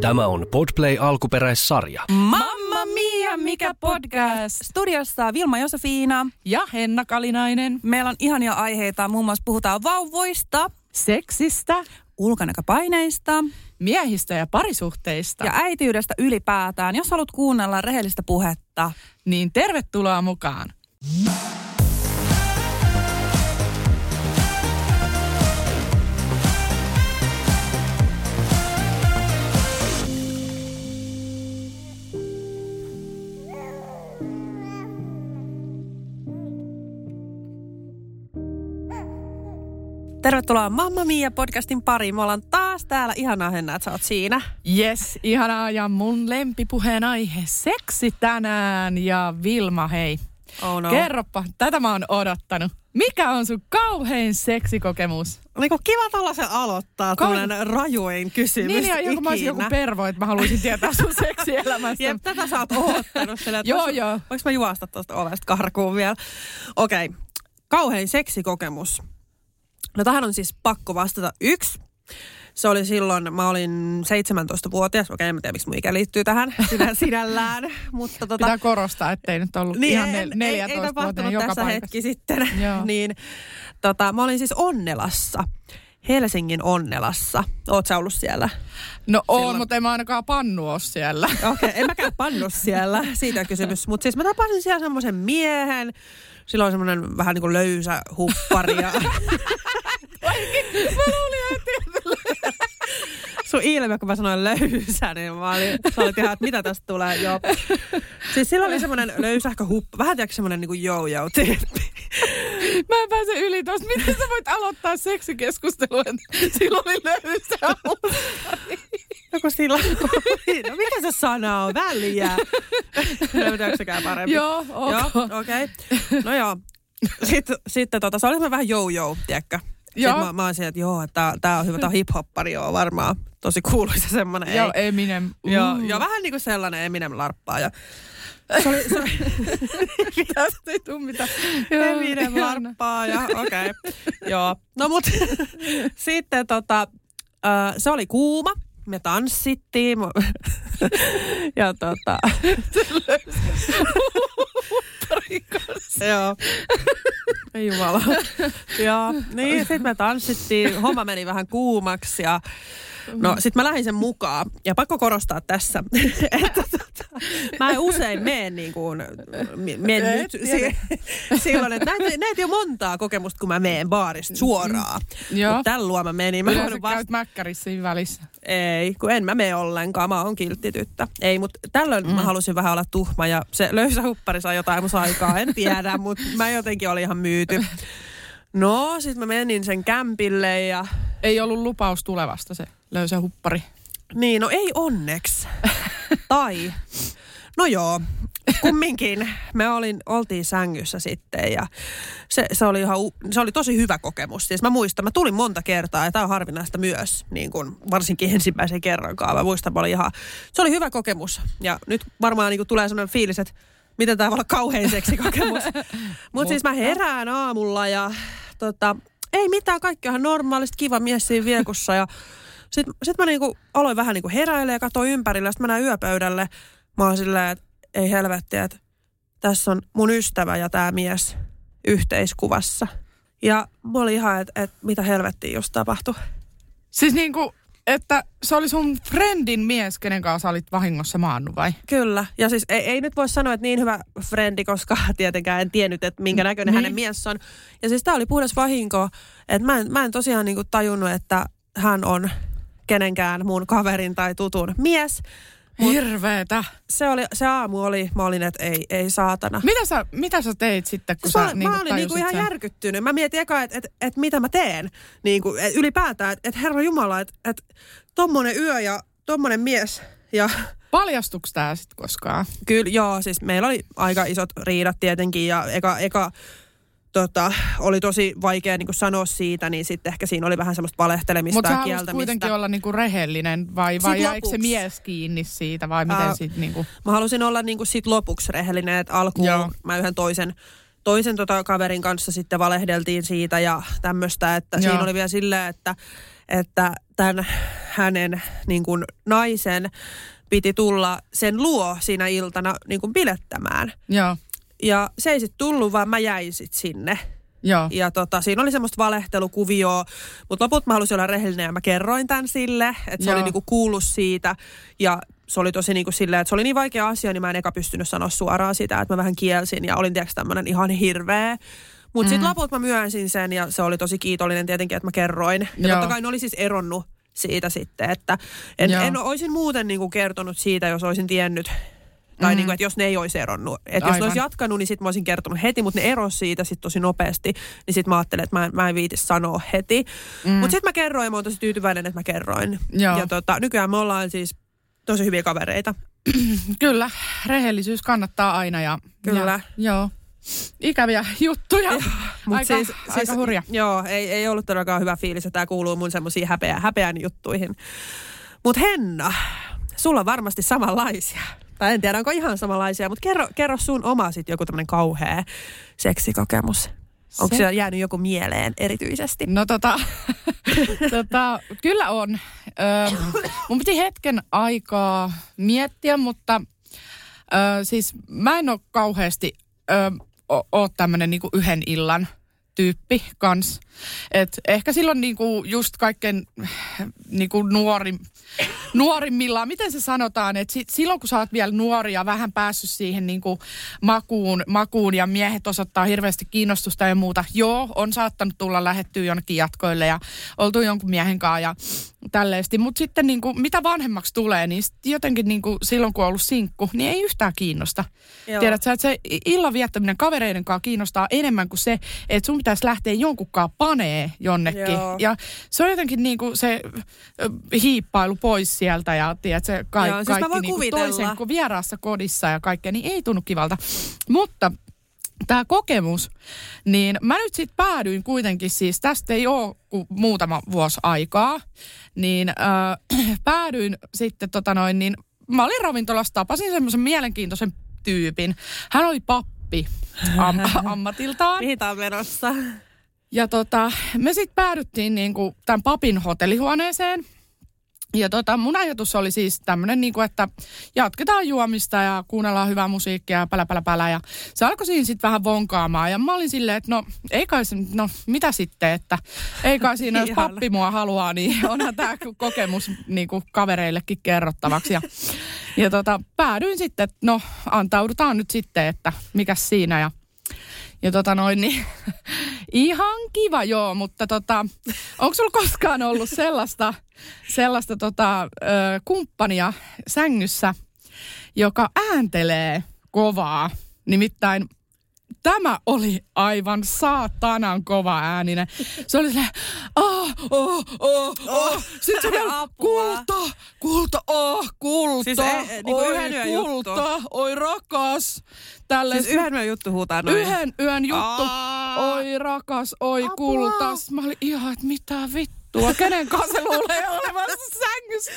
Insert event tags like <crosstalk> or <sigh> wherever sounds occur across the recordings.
Tämä on Podplay alkuperäissarja. Mamma mia, mikä podcast! Studiossa Vilma Josefiina. Ja Henna Kalinainen. Meillä on ihania aiheita, muun muassa puhutaan vauvoista, Seksistä, ulkonäköpaineista miehistä ja parisuhteista. ja äitiydestä ylipäätään. Jos haluat kuunnella rehellistä puhetta, Niin tervetuloa mukaan. Tervetuloa Mamma Mia podcastin pariin. Me ollaan taas täällä. Ihanaa Henna, että sä oot siinä. Yes, ihanaa ja mun lempipuheen aihe seksi tänään. Ja Vilma, hei, Oh no. kerropa, tätä mä oon odottanut. Mikä on sun kauhein seksikokemus? Niin kuin kiva tällaisen aloittaa, Kau- tämmöinen rajuin kysymys Niin, ja joku mä olisin joku pervo, että mä haluaisin tietää sun <laughs> seksielämästä. Jep, tätä sä oot oottanut sillä, että Joo, vois- joo. Voinko mä juosta tuosta ovesta karkuun vielä? Okei. Okay. Kauhein seksikokemus. No tähän on siis pakko vastata yksi. Se oli silloin, mä olin 17-vuotias. Okei, en mä tiedä, miksi mun ikä liittyy tähän <laughs> sinä, sinällään. Mutta tota, Pitää korostaa, ettei nyt ollut niin ihan ei, nel- ei, ei 14 tapahtunut tässä paikassa. hetki sitten. Joo. <laughs> niin, tota, mä olin siis Onnelassa. Helsingin Onnelassa. Oot sä ollut siellä? No on, Silloin- mutta en mä ainakaan pannu oo siellä. Okei, okay, en mäkään pannu siellä, siitä on kysymys. Mutta siis mä tapasin siellä semmoisen miehen, sillä on semmoinen vähän niin kuin löysä huppari. Ja <laughs> mä luulin, että sun ilme, kun mä sanoin löysä, niin mä olin, sä olit ihan, että mitä tästä tulee. Joo. Siis sillä oli semmoinen löysähkö huppa, vähän tiedätkö semmoinen niin kuin joo-joo-tyyppi. Mä en pääse yli tuosta. Miten sä voit aloittaa seksikeskustelua? että Silloin oli löysä No kun sillä oli, no mikä se sana on, väliä. Löytääkö sekään parempi? Joo, ok. Joo, okei. Okay. No joo. Sitten, sitten tota, se oli vähän jou-jou, tiedätkö? Joo. Sitten mä, mä olisin, että joo, että tää on hyvä, tää on hip-hoppari, joo, varmaan tosi kuuluisa semmoinen. Joo, ei. Eminem. Uh. Joo, joo, vähän niin kuin sellainen Eminem larppaa. Ja se oli, se oli Tästä ei tuu mitään. Eminem larppaa ja okei. Okay. Joo, no mut <laughs> sitten tota, äh, se oli kuuma. Me tanssittiin. Mu- <laughs> ja tota, Joo. Ei jumala. <laughs> Joo, niin sitten me tanssittiin. Homma meni vähän kuumaksi ja no sit mä lähdin sen mukaan. Ja pakko korostaa tässä, <laughs> että tota, mä en usein mene niin kuin Et tiedä. si- silloin, että näitä, näitä ole montaa kokemusta, kun mä menen baarista suoraan. Joo. Mutta tällä luo mä menin. Mä Yleensä vasta- käyt mäkkärissä siinä välissä. ei, kun en mä mene ollenkaan. Mä oon kiltti tyttö. Ei, mutta tällöin mm. mä halusin vähän olla tuhma ja se löysä huppari sai jotain musta aikaa. En tiedä, mutta mä jotenkin olin ihan myyty. No, sit mä menin sen kämpille ja... Ei ollut lupaus tulevasta se löysä huppari. Niin, no ei onneksi. tai... No joo, kumminkin me olin, oltiin sängyssä sitten ja se, se, oli ihan, se oli tosi hyvä kokemus. Siis mä muistan, mä tulin monta kertaa ja tämä on harvinaista myös, niin kuin varsinkin <laughs> ensimmäisen kerrankaan. Mä muistan, mä olin ihan, se oli hyvä kokemus ja nyt varmaan niin kuin tulee sellainen fiilis, että miten tämä voi olla kauhean seksikokemus. <laughs> Mutta siis mä herään aamulla ja tota, ei mitään, kaikki on ihan normaalista, kiva mies siinä viekossa ja sitten sit mä niinku aloin vähän niinku heräilemään ja katsoin ympärille. Sitten mä näin yöpöydälle. Mä oon silleen, että ei helvetti, että tässä on mun ystävä ja tämä mies yhteiskuvassa. Ja mä olin ihan, että et, mitä helvettiä just tapahtui. Siis niinku, että se oli sun friendin mies, kenen kanssa olit vahingossa maannut vai? Kyllä. Ja siis ei, ei nyt voi sanoa, että niin hyvä frendi, koska <laughs> tietenkään en tiennyt, että minkä näköinen Niin. hänen mies on. Ja siis tää oli puhdas vahinko, että mä en, mä en tosiaan niinku tajunnut, että hän on kenenkään mun kaverin tai tutun mies. Mut- Hirveetä. Se, oli, se aamu oli, mä olin, että ei, ei saatana. Mitä sä, mitä sä teit sitten, kun Siis sä mä, niinku mä olin niinku ihan sen? järkyttynyt. Mä mietin eka, että et, et mitä mä teen niinku, et ylipäätään. Että et herra Jumala, että et, tommonen yö ja tommonen mies. Ja <laughs> Paljastuks tää sit koskaan? kyllä, joo, siis meillä oli aika isot riidat tietenkin. Ja eka, eka tota, oli tosi vaikea niin sanoa siitä, niin sitten ehkä siinä oli vähän semmoista valehtelemista Mutta ja kieltämistä. kuitenkin olla niinku rehellinen vai, vai jäikö se mies kiinni siitä vai miten Ää, sit niinku... Mä halusin olla niin kuin sit lopuksi rehellinen, että alkuun Joo. mä yhden toisen, toisen tota kaverin kanssa sitten valehdeltiin siitä ja tämmöistä, että Joo. siinä oli vielä silleen, että että tämän hänen niin kuin naisen piti tulla sen luo siinä iltana niin kuin bilettämään. Joo, Ja se ei sitten tullut, vaan mä jäin sitten sinne. joo. Ja tota, siinä oli semmoista valehtelukuvioa, mutta loput mä halusin olla rehellinen ja mä kerroin tämän sille, että se Joo. oli niinku kuullut siitä. Ja se oli tosi niinku silleen, että se oli niin vaikea asia, niin mä en eka pystynyt sanoa suoraan sitä, että mä vähän kielsin ja olin tiedätkö tämmöinen ihan hirveä. Mutta Mm. sitten loput mä myönsin sen ja se oli tosi kiitollinen tietenkin, että mä kerroin. Ja Joo. totta kai ne oli siis eronnut siitä sitten, että en, Joo. en olisin muuten niinku kertonut siitä, jos olisin tiennyt, tai Mhm. niinku, että jos ne ei olisi eronnut. Että jos ne Aivan. olisi jatkanut, niin sitten mä olisin kertonut heti, mutta ne erosi siitä sitten tosi nopeasti. Niin sitten mä ajattelin, että mä en, mä en viiti sanoa heti. Mm. Mutta sitten mä kerroin ja mä oon tosi tyytyväinen, että mä kerroin. Joo. Ja tota, nykyään me ollaan siis tosi hyviä kavereita. <clears throat> Kyllä, rehellisyys kannattaa aina ja... Kyllä. Ja, joo. Ikäviä juttuja. Mut aika, siis, aika hurja. Joo, ei, ei ollut todellakaan hyvä fiilis, että tämä kuuluu mun semmoisiin häpeä, häpeän juttuihin. Mutta Henna, sulla on varmasti samanlaisia. Tai en tiedä, onko ihan samanlaisia, mutta kerro, kerro sun oma sit joku tämmöinen kauhea seksikokemus. Onko Se- jäänyt joku mieleen erityisesti? No tota, <laughs> tota, kyllä on. Ö, mun piti hetken aikaa miettiä, mutta ö, siis mä en ole kauheasti ö, o- oo tämmönen niinku yhden illan tyyppi kans. Et ehkä silloin niinku just kaikkein niinku nuori, nuorimmillaan, miten se sanotaan, että si, silloin kun sä oot vielä nuori ja vähän päässyt siihen niinku makuun, makuun ja miehet osoittaa hirveästi kiinnostusta ja muuta. Joo, on saattanut tulla lähettyä jonnekin jatkoille ja oltu jonkun miehen kanssa ja tälleesti. Mutta sitten niinku, mitä vanhemmaksi tulee, niin jotenkin niinku, silloin kun on ollut sinkku, niin ei yhtään kiinnosta. Joo. Tiedät sä, että se illan viettäminen kavereiden kanssa kiinnostaa enemmän kuin se, että sun pitäisi lähteä jonkunkaan panee jonnekin. Joo. Ja se on jotenkin niinku se ö, hiippailu pois sieltä ja tiedät, se ka- Joo, siis kaikki voin niinku kuvitella. toisen kuin vieraassa kodissa ja kaikkea, niin ei tunnu kivalta. Mutta tämä kokemus, niin mä nyt sitten päädyin kuitenkin siis, tästä ei ole kuin muutama vuosi aikaa, niin äh, <clears throat> päädyin sitten tota noin, niin mä olin ravintolassa, tapasin semmoisen mielenkiintoisen tyypin. Hän oli pappi am- <laughs> ammatiltaan. Mihin tää on menossa? Ja tota, me sitten päädyttiin niinku tämän papin hotellihuoneeseen. Ja tota, mun ajatus oli siis tämmöinen, niinku, että jatketaan juomista ja kuunnellaan hyvää musiikkia ja pälä, pälä, pälä. Ja se alkoi siinä sitten vähän vonkaamaan. Ja mä olin silleen, että no, ei kai se, no mitä sitten, että ei kai siinä, <laughs> jos pappi mua haluaa, niin <laughs> onhan tämä kokemus niinku kavereillekin kerrottavaksi. Ja, ja tota, päädyin sitten, että no, antaudutaan nyt sitten, että mikä siinä. Ja ja tota noin, niin <laughs> ihan kiva joo, mutta tota, onko sulla koskaan ollut sellaista, sellaista tota, ö, kumppania sängyssä, joka ääntelee kovaa? Nimittäin tämä oli aivan saatanan kova ääninen. Se oli silleen, oh, oh, oh, oh. Sitten se Apua. kulta, kulta, oh, kulta, Siis ei- niinku oi yhden yön juttu. kulta, oi rakas. Tälle Siis yhden yön juttu huutaa noin. Yhden yön juttu. Aa. Oi rakas, oi Apua. kultas. Mä olin ihan, että mitä vittua. Kenen kanssa luulee olevansa sängyssä?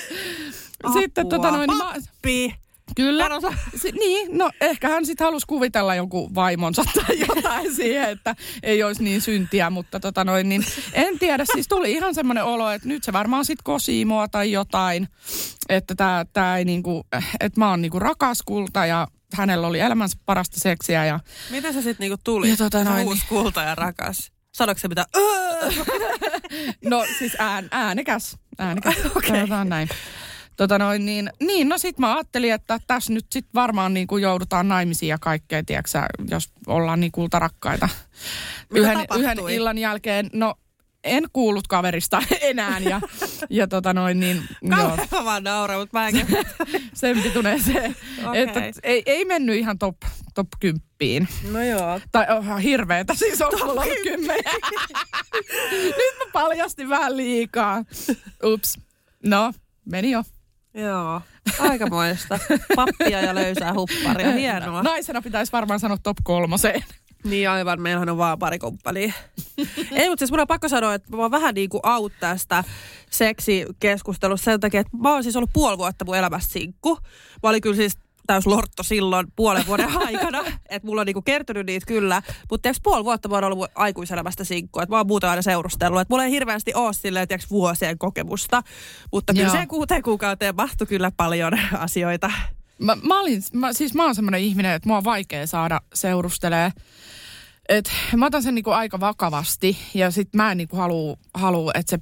Sitten tota noin, niin mä. Kyllä. Sä. Si- niin, no ehkä hän sitten halusi kuvitella jonkun vaimonsa tai <laughs> jotain siihen, että ei olisi niin syntiä, mutta tota noin, niin en tiedä. Siis tuli ihan semmoinen olo, että nyt se varmaan sitten kosii mua tai jotain, että tää, tää ei niinku, että mä oon niinku rakas kulta ja hänellä oli elämänsä parasta seksiä ja Miten se sitten niinku tuli? Ja tota noin, huusi kulta ja rakas. Sanoiko se mitä? Öö! <laughs> No siis ään, äänekäs, äänekäs. <laughs> okay. näin. Tota noin, niin, niin, no sit mä ajattelin, että tässä nyt sit varmaan niin kuin joudutaan naimisiin ja kaikkea, tiedätkö jos ollaan niin kultarakkaita. Mitä Yhden, tapahtui? yhden illan jälkeen, no en kuullut kaverista <laughs> enää ja, ja tota noin, niin Kauhean mä vaan nauraa, mutta mä en sen pituneeseen. Okei. Että ei, ei mennyt ihan top, top kymppiin. No joo. Tai oh, hirveetä, siis on mulla ollut kymmenen. Nyt mä paljastin vähän liikaa. Ups. No, meni jo. Joo. <laughs> Aikamoista. Pappia ja löysää hupparia. Hienoa. Naisena pitäisi varmaan sanoa top kolmoseen. Niin aivan, meillähän on vaan pari kumppania. <laughs> Ei, mutta siis mun on pakko sanoa, että mä oon vähän niin kuin out tästä seksikeskustelusta sen takia, että mä oon siis ollut puoli vuotta mun elämästä sinkku. Mä olin kyllä siis täys lortto silloin puolen vuoden <laughs> aikana. Että mulla on niinku kertynyt niitä kyllä. Mutta tiiäks, puoli vuotta mä oon ollut aikuiselämästä sinkku. Että mä oon muuta aina seurustellut. Että mulla ei hirveästi ole silleen, tiiäks, vuosien kokemusta. Mutta kyllä Joo. se kuuteen kuukauteen mahtui kyllä paljon <laughs> asioita. Mä, mä, olin, mä, siis mä oon semmoinen ihminen, että mua on vaikea saada seurustelee. Et mä otan sen niinku aika vakavasti ja sit mä en niinku halua, halua että se...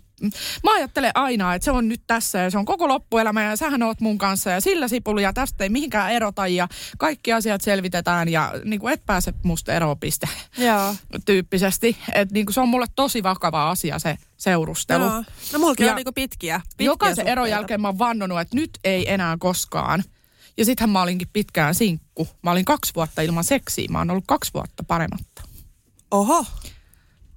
Mä ajattelen aina, että se on nyt tässä ja se on koko loppuelämä ja sähän oot mun kanssa ja sillä sipuli ja tästä ei mihinkään erota ja kaikki asiat selvitetään ja niinku et pääse musta eroon piste Joo. <laughs> tyyppisesti. Että niinku se on mulle tosi vakava asia se seurustelu. Joo. No mullakin Ja on niinku pitkiä, pitkiä Jokaisen eron suhteita. jälkeen mä oon vannonut, että nyt ei enää koskaan. Ja sittenhän mä olinkin pitkään sinkku. Mä olin kaksi vuotta ilman seksiä. Mä oon ollut kaksi vuotta panematta Oho.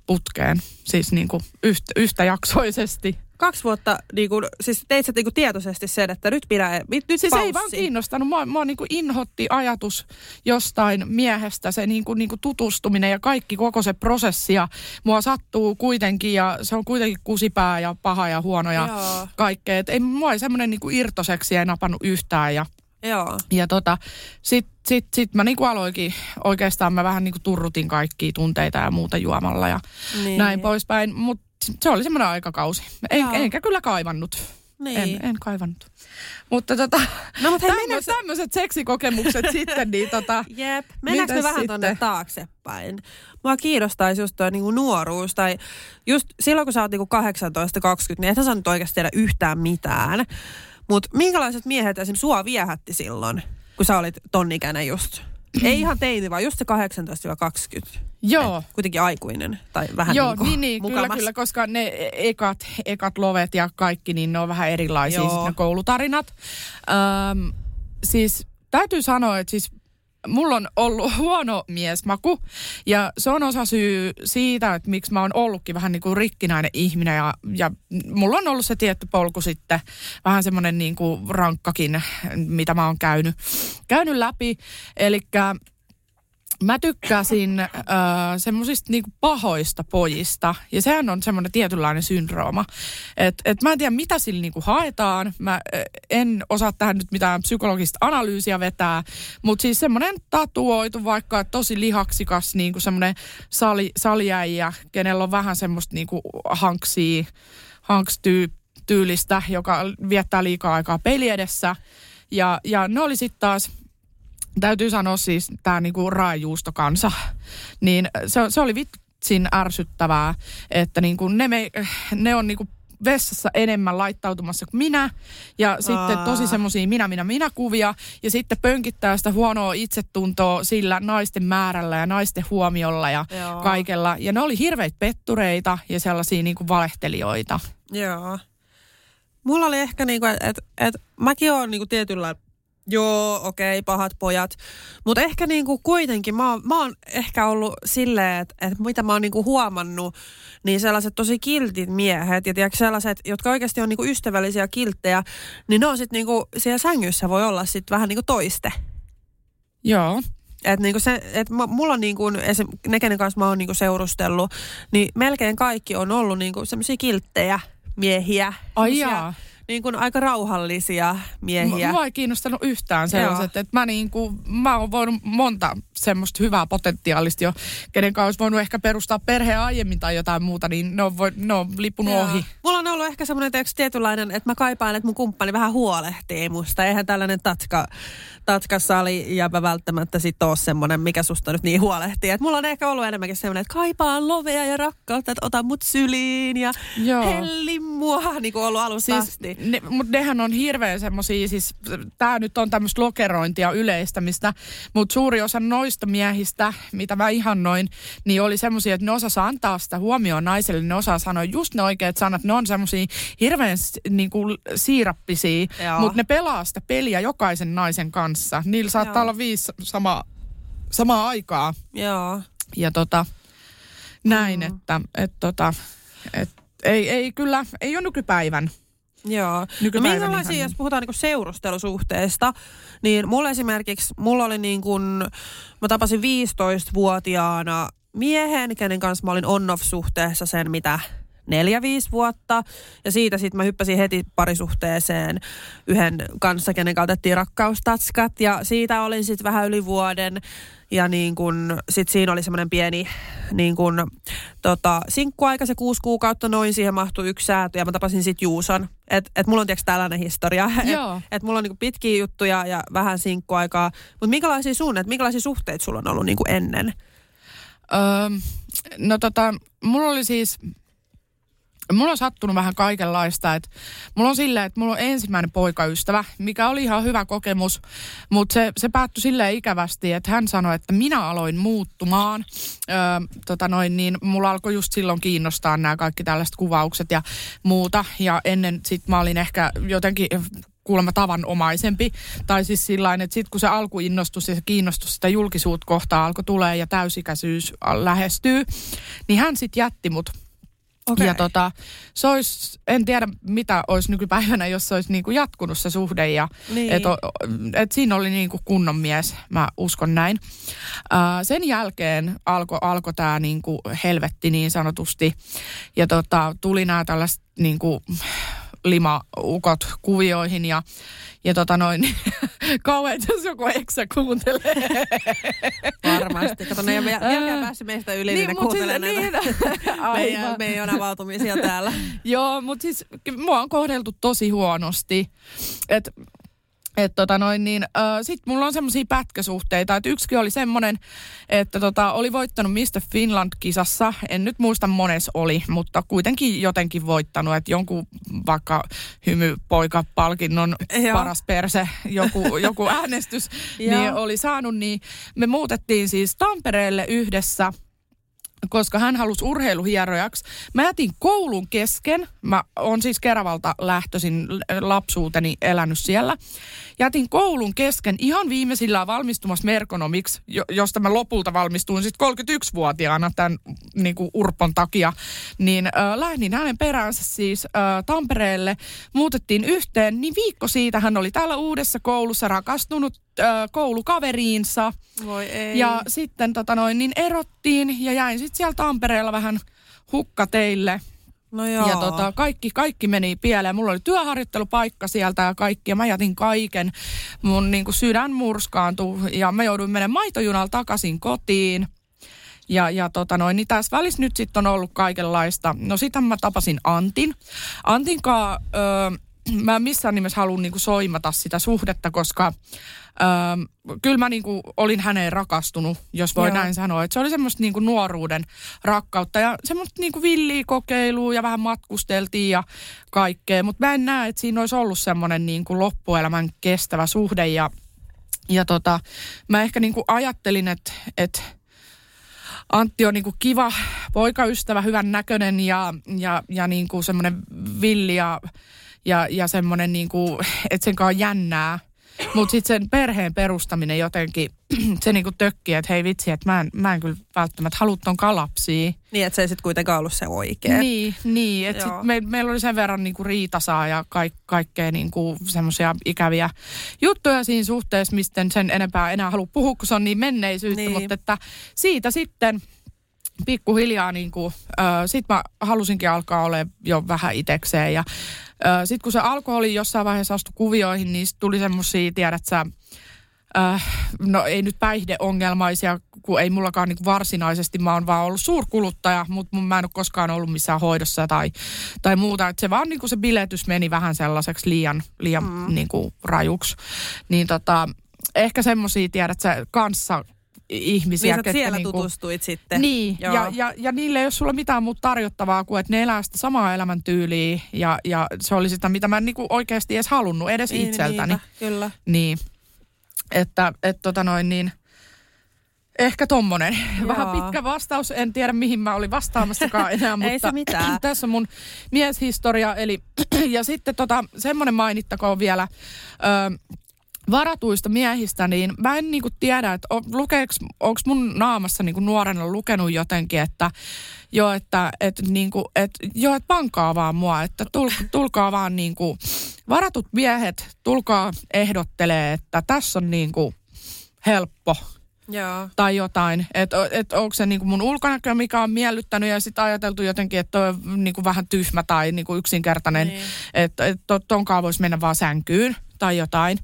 putkeen. Siis niin kuin yhtä, yhtäjaksoisesti. Kaksi vuotta, niinku, siis teit sä niinku tietoisesti sen, että nyt pidä, nyt Siis paussi. ei vaan kiinnostanut. Mua, mua niin kuin inhotti ajatus jostain miehestä, se niin kuin, niin kuin tutustuminen ja kaikki, koko se prosessi. Ja mua sattuu kuitenkin ja se on kuitenkin kusipää ja paha ja huono ja Joo. kaikkea. Et ei, mua ei semmoinen niin kuin irtoseksi ei napannut yhtään ja Joo. Ja tota, sit, sit, sit mä niinku aloinkin, oikeastaan mä vähän niinku turrutin kaikkia tunteita ja muuta juomalla ja Niin. näin poispäin. Mutta se oli semmoinen aikakausi. En, enkä kyllä kaivannut. Niin. En, en kaivannut. Mutta tota, No mut hei, tämmö, mennäänkö- tämmöiset seksikokemukset <laughs> sitten, niin tota, Jep. Mennäänkö me vähän sitten? tonne taaksepäin? Mua kiinnostaisi just toi niinku nuoruus tai just silloin kun sä oot niinku 18-20, niin ethän sä nyt oikeasti tiedä yhtään mitään. Mutta minkälaiset miehet esim. sua viehätti silloin, kun sä olit tonnikäinen just? Ei ihan teini, vaan just se 18-20. joo. Et Kuitenkin aikuinen tai vähän Joo, niinku niin, niin kyllä, kyllä, koska ne ekat, ekat lovet ja kaikki, niin ne on vähän erilaisia, Joo. ne koulutarinat. Öm, siis täytyy sanoa, että siis mulla on ollut huono miesmaku ja se on osa syy siitä, että miksi mä oon ollutkin vähän niin kuin rikkinäinen ihminen ja, ja mulla on ollut se tietty polku sitten, vähän semmoinen niin kuin rankkakin, mitä mä oon käynyt, käynyt läpi. Eli mä tykkäsin äh, semmoisista niinku pahoista pojista. Ja sehän on semmoinen tietynlainen syndrooma. Et, et mä en tiedä, mitä sillä niinku haetaan. Mä äh, en osaa tähän nyt mitään psykologista analyysiä vetää. Mutta siis semmoinen tatuoitu vaikka tosi lihaksikas niinku semmoinen sali, salijäijä, kenellä on vähän semmoista niinku hanksia, hankstyy, tyylistä, joka viettää liikaa aikaa peli edessä. Ja, ja ne oli sitten taas täytyy sanoa siis tämä niinku raajuustokansa, niin se, se oli vitsin ärsyttävää, että niinku ne, me, ne on niinku vessassa enemmän laittautumassa kuin minä. Ja sitten Aa. tosi semmoisia minä, minä, minä kuvia. Ja sitten pönkittää sitä huonoa itsetuntoa sillä naisten määrällä ja naisten huomiolla ja Joo. kaikella. Ja ne oli hirveitä pettureita ja sellaisia niinku valehtelijoita. Joo. Mulla oli ehkä niinku, että et, mäkin oon niinku tietyllä, joo, okei, pahat pojat. Mutta ehkä niinku kuitenkin, mä oon, mä oon ehkä ollut silleen, että et mitä mä oon niinku huomannut, niin sellaiset tosi kiltit miehet ja tiedätkö, sellaiset, jotka oikeasti on niinku ystävällisiä kilttejä, niin ne on sitten niinku, siellä sängyssä voi olla sitten vähän niinku toiste. Joo. Et niinku se, et mä- mulla on niinku, esim, ne, kenen kanssa mä oon niinku seurustellut, niin melkein kaikki on ollut niinku semmoisia kilttejä miehiä. Ai Semmosia jaa. Niinku aika rauhallisia miehiä. Mua ei kiinnostanut yhtään sellaiset, että mä, niinku, mä oon voinut monta semmoista hyvää potentiaalista jo, kenen kanssa olisi voinut ehkä perustaa perheen aiemmin tai jotain muuta, niin ne on, voi, ne on lipunut Joo. ohi. Mulla on ollut ehkä semmoinen tiedätkö, tietynlainen, että mä kaipaan, että mun kumppani vähän huolehtii musta. Eihän tällainen tatska, tatskasali jäbä välttämättä sit ole semmoinen, mikä susta nyt niin huolehtii. Et mulla on ehkä ollut enemmänkin semmoinen, että kaipaan lovea ja rakkautta, että ota mut syliin ja Joo. helli mua, niin kuin ollut alusta Siis, asti. Ne, mutta nehän on hirveän semmoisia, siis tämä nyt on tämmöistä lokerointia yleistämistä, mutta suuri osa noista miehistä, mitä mä ihannoin, niin oli semmoisia, että ne osas antaa sitä huomioon naiselle, ne osaa sanoa just ne oikeat sanat, ne on semmoisia hirveän s- niinku siirappisia, mutta ne pelaa sitä peliä jokaisen naisen kanssa. Niillä saattaa Joo. olla viisi samaa, samaa aikaa. Joo. Ja tota, näin, mm. että et, tota, et, ei, ei kyllä, ei ole nykypäivän. Joo. No minkälaisia, jos puhutaan niinku seurustelusuhteesta, niin mulla esimerkiksi, mulla oli niin kuin, mä tapasin 15-vuotiaana miehen, kenen kanssa mä olin on-off-suhteessa sen, mitä neljä-viisi vuotta. Ja siitä sitten mä hyppäsin heti parisuhteeseen yhden kanssa, kenen kautta otettiin rakkaustatskat. Ja siitä olin sitten vähän yli vuoden. Ja niin kun, sit siinä oli semmoinen pieni niin kun, tota, sinkkuaika, se kuusi kuukautta noin, siihen mahtui yksi säätö ja mä tapasin sitten Juuson. Että et mulla on tietysti tällainen historia, <laughs> että et mulla on niin pitkiä juttuja ja vähän sinkkuaikaa. Mutta minkälaisia sun, että minkälaisia suhteita sulla on ollut niin ennen? Öö, no tota, mulla oli siis mulla on sattunut vähän kaikenlaista. Että mulla on silleen, että mulla on ensimmäinen poikaystävä, mikä oli ihan hyvä kokemus, mutta se, se päättyi silleen ikävästi, että hän sanoi, että minä aloin muuttumaan. Öö, tota noin, niin mulla alkoi just silloin kiinnostaa nämä kaikki tällaiset kuvaukset ja muuta. Ja ennen sit mä olin ehkä jotenkin kuulemma tavanomaisempi. Tai siis sillä että sitten kun se alkuinnostus ja se kiinnostus sitä julkisuutta kohtaa alkoi tulee ja täysikäisyys lähestyy, niin hän sitten jätti mut Okay. Ja tota, se olisi, en tiedä mitä olisi nykypäivänä, jos se olisi niinku jatkunut se suhde. Ja niin. et, et siinä oli niinku kunnon mies, mä uskon näin. Uh, sen jälkeen alkoi alko tämä niinku helvetti niin sanotusti. Ja tota, tuli nämä tällaiset niinku, limaukot kuvioihin ja, ja tota noin, <laughs> kauhean, jos joku eksä kuuntelee. <laughs> Varmasti. Kato, ne ei ole vielä päässyt meistä yli, niin, niin ne kuuntelee siis, näitä niin, <laughs> meidän, meidän avautumisia täällä. Joo, mutta siis mua on kohdeltu tosi huonosti. Että että tota noin, niin, äh, sitten mulla on semmoisia pätkäsuhteita, että yksikin oli semmoinen, että tota, oli voittanut Mr. Finland-kisassa, en nyt muista mones oli, mutta kuitenkin jotenkin voittanut, että jonkun vaikka hymypoika-palkinnon paras perse, joku, joku äänestys, <laughs> niin oli saanut, niin me muutettiin siis Tampereelle yhdessä – koska hän halusi urheiluhierojaksi. Mä jätin koulun kesken. Mä oon siis Keravalta lähtöisin lapsuuteni elänyt siellä. Jätin koulun kesken ihan viimeisillään valmistumassa merkonomiksi, josta mä lopulta valmistuin sitten 31-vuotiaana tämän niin kuin Urpon takia. Niin äh, lähdin hänen peräänsä siis äh, Tampereelle. Muutettiin yhteen, niin viikko siitä hän oli täällä uudessa koulussa rakastunut äh, koulukaveriinsa. Voi ei. Ja sitten tota noin, niin erottiin ja jäin sitten siellä Tampereella vähän hukka teille. No joo. Ja tota, kaikki, kaikki meni pieleen. Mulla oli työharjoittelupaikka sieltä ja kaikki. Ja mä jätin kaiken. Mun niin kuin sydän murskaantui ja mä jouduin menemään maitojunalla takaisin kotiin. Ja, ja tota noin, niin tässä välissä nyt sitten on ollut kaikenlaista. No sitten mä tapasin Antin. Antinkaan, öö, mä en missään nimessä halua niinku soimata sitä suhdetta, koska Öö, kyllä mä niinku olin häneen rakastunut, jos voi Joo. näin sanoa. Et se oli semmoista niinku nuoruuden rakkautta ja semmoista niinku villiä kokeilua ja vähän matkusteltiin ja kaikkea. Mutta mä en näe, että siinä olisi ollut semmoinen niinku loppuelämän kestävä suhde. Ja, ja tota, mä ehkä niinku ajattelin, että... Et, Antti on niinku kiva poikaystävä, hyvän näköinen ja, ja, ja niinku semmoinen villi ja, ja, ja semmoinen, niinku, että sen on jännää – mutta sitten sen perheen perustaminen jotenkin, <clears throat> se niinku tökki, että hei vitsi, että mä en, mä en kyllä välttämättä halua ton kalapsia. Niin, että se ei sitten kuitenkaan ollut se oikea. Niin, niin että me, meillä oli sen verran niinku riitasaa ja kaik, kaikkea niinku semmoisia ikäviä juttuja siinä suhteessa, mistä sen enempää enää halua puhua, kun se on niin menneisyyttä. Niin. Mutta että siitä sitten pikkuhiljaa niin kuin, äh, sit mä halusinkin alkaa olla jo vähän itekseen ja sitten kun se alkoholi jossain vaiheessa astui kuvioihin, niin tuli semmoisia, tiedät sä, äh, no ei nyt päihdeongelmaisia, kun ei mullakaan niin varsinaisesti, mä oon vaan ollut suurkuluttaja, mutta mä en ole koskaan ollut missään hoidossa tai, tai muuta. Et se vaan niin kuin se biletys meni vähän sellaiseksi liian, liian mm. niin kuin rajuksi. Niin tota, ehkä semmoisia, tiedät sä, kanssa ihmisiä. Niin, siellä niinku, tutustuit sitten. Niin, ja, ja, ja niille ei ole sulla mitään muuta tarjottavaa kuin, että ne elää sitä samaa elämäntyyliä. Ja, ja se oli sitä, mitä mä en niinku oikeasti edes halunnut, edes niin, itseltäni. Niinpä, kyllä. Niin, että et, tota noin niin... Ehkä tommonen. <laughs> Joo. Vähän pitkä vastaus. En tiedä, mihin mä olin vastaamassakaan enää, mutta <laughs> Ei se mitään. <clears throat> tässä on mun mieshistoria. Eli, <clears throat> ja sitten tota, semmoinen mainittakoon vielä. Ö, varatuista miehistä, niin mä en niinku tiedä, että lukeeks, onko mun naamassa niinku nuorena lukenut jotenkin, että joo, että et, niinku, et, joo, et pankaa vaan mua, että tul, tulkaa vaan niinku, varatut miehet, tulkaa ehdottelee, että tässä on niinku helppo Joo. tai jotain. Että et onko se niinku mun ulkonäkö, mikä on miellyttänyt ja sitten ajateltu jotenkin, että on niinku vähän tyhmä tai niinku yksinkertainen, Niin. että et to, tonkaan voisi mennä vaan sänkyyn tai jotain.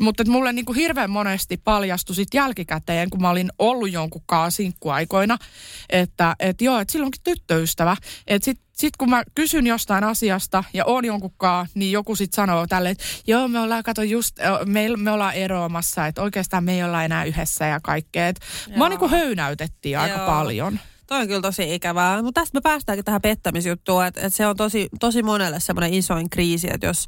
Mutta mulle niinku hirveän monesti paljastui sit jälkikäteen, kun mä olin ollut jonkun kanssa sinkkuaikoina, että et joo, että silloinkin tyttöystävä. Että sit, sit kun mä kysyn jostain asiasta ja on jonkun kanssa, niin joku sit sanoo tälle, että joo, me ollaan, kato just, me, me ollaan eroamassa, että oikeastaan me ei olla enää yhdessä ja kaikkea. Et mä Joo. niinku höynäytettiin aika Joo. paljon. Toi on kyllä tosi ikävää. Mutta tästä me päästäänkin tähän pettämisjuttuun, että, että se on tosi, tosi monelle semmoinen isoin kriisi, että jos,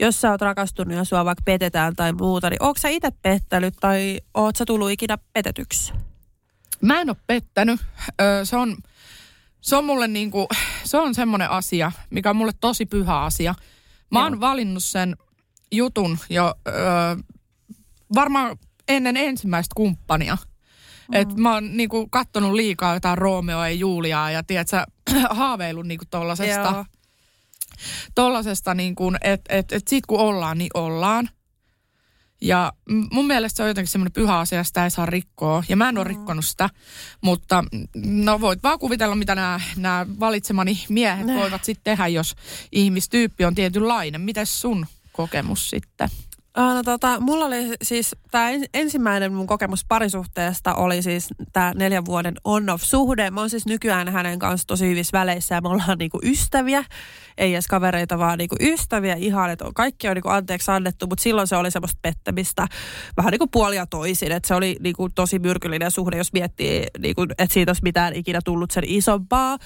jos sä oot rakastunut ja sua vaikka petetään tai muuta, niin ootko sä itse pettänyt tai oot sä tullut ikinä petetyksi? Mä en ole pettänyt. Ö, se on, se on mulle niinku, se on semmoinen asia, mikä on mulle tosi pyhä asia. Mä oon valinnut sen jutun jo ö, varmaan ennen ensimmäistä kumppania. Mm. Et mä oon niinku kattonut liikaa jotain Romeoa ja Juliaa ja tiedätkö, <clears throat> haaveillut niinku tollasesta, Joo. Tollasesta niinku, että et, et sit kun ollaan, niin ollaan. Ja mun mielestä se on jotenkin semmoinen pyhä asia, sitä ei saa rikkoa. Ja mä en ole rikkonut sitä, mutta mm, no voit vaan kuvitella, mitä nämä, nämä valitsemani miehet voivat sitten tehdä, jos ihmistyyppi on tietynlainen. Mites sun kokemus sitten? No tota, mulla oli siis, tämä ensimmäinen mun kokemus parisuhteesta oli siis tämä neljän vuoden on-off-suhde. Mä oon siis nykyään hänen kanssa tosi hyvissä väleissä ja me ollaan niinku ystäviä. Ei edes kavereita, vaan niinku ystäviä ihan, että kaikki on niinku anteeksi annettu, mutta silloin se oli semmoista pettämistä vähän niinku puolia toisin. Että se oli niinku tosi myrkyllinen suhde, jos miettii, niinku, että siitä olisi mitään ikinä tullut sen isompaa.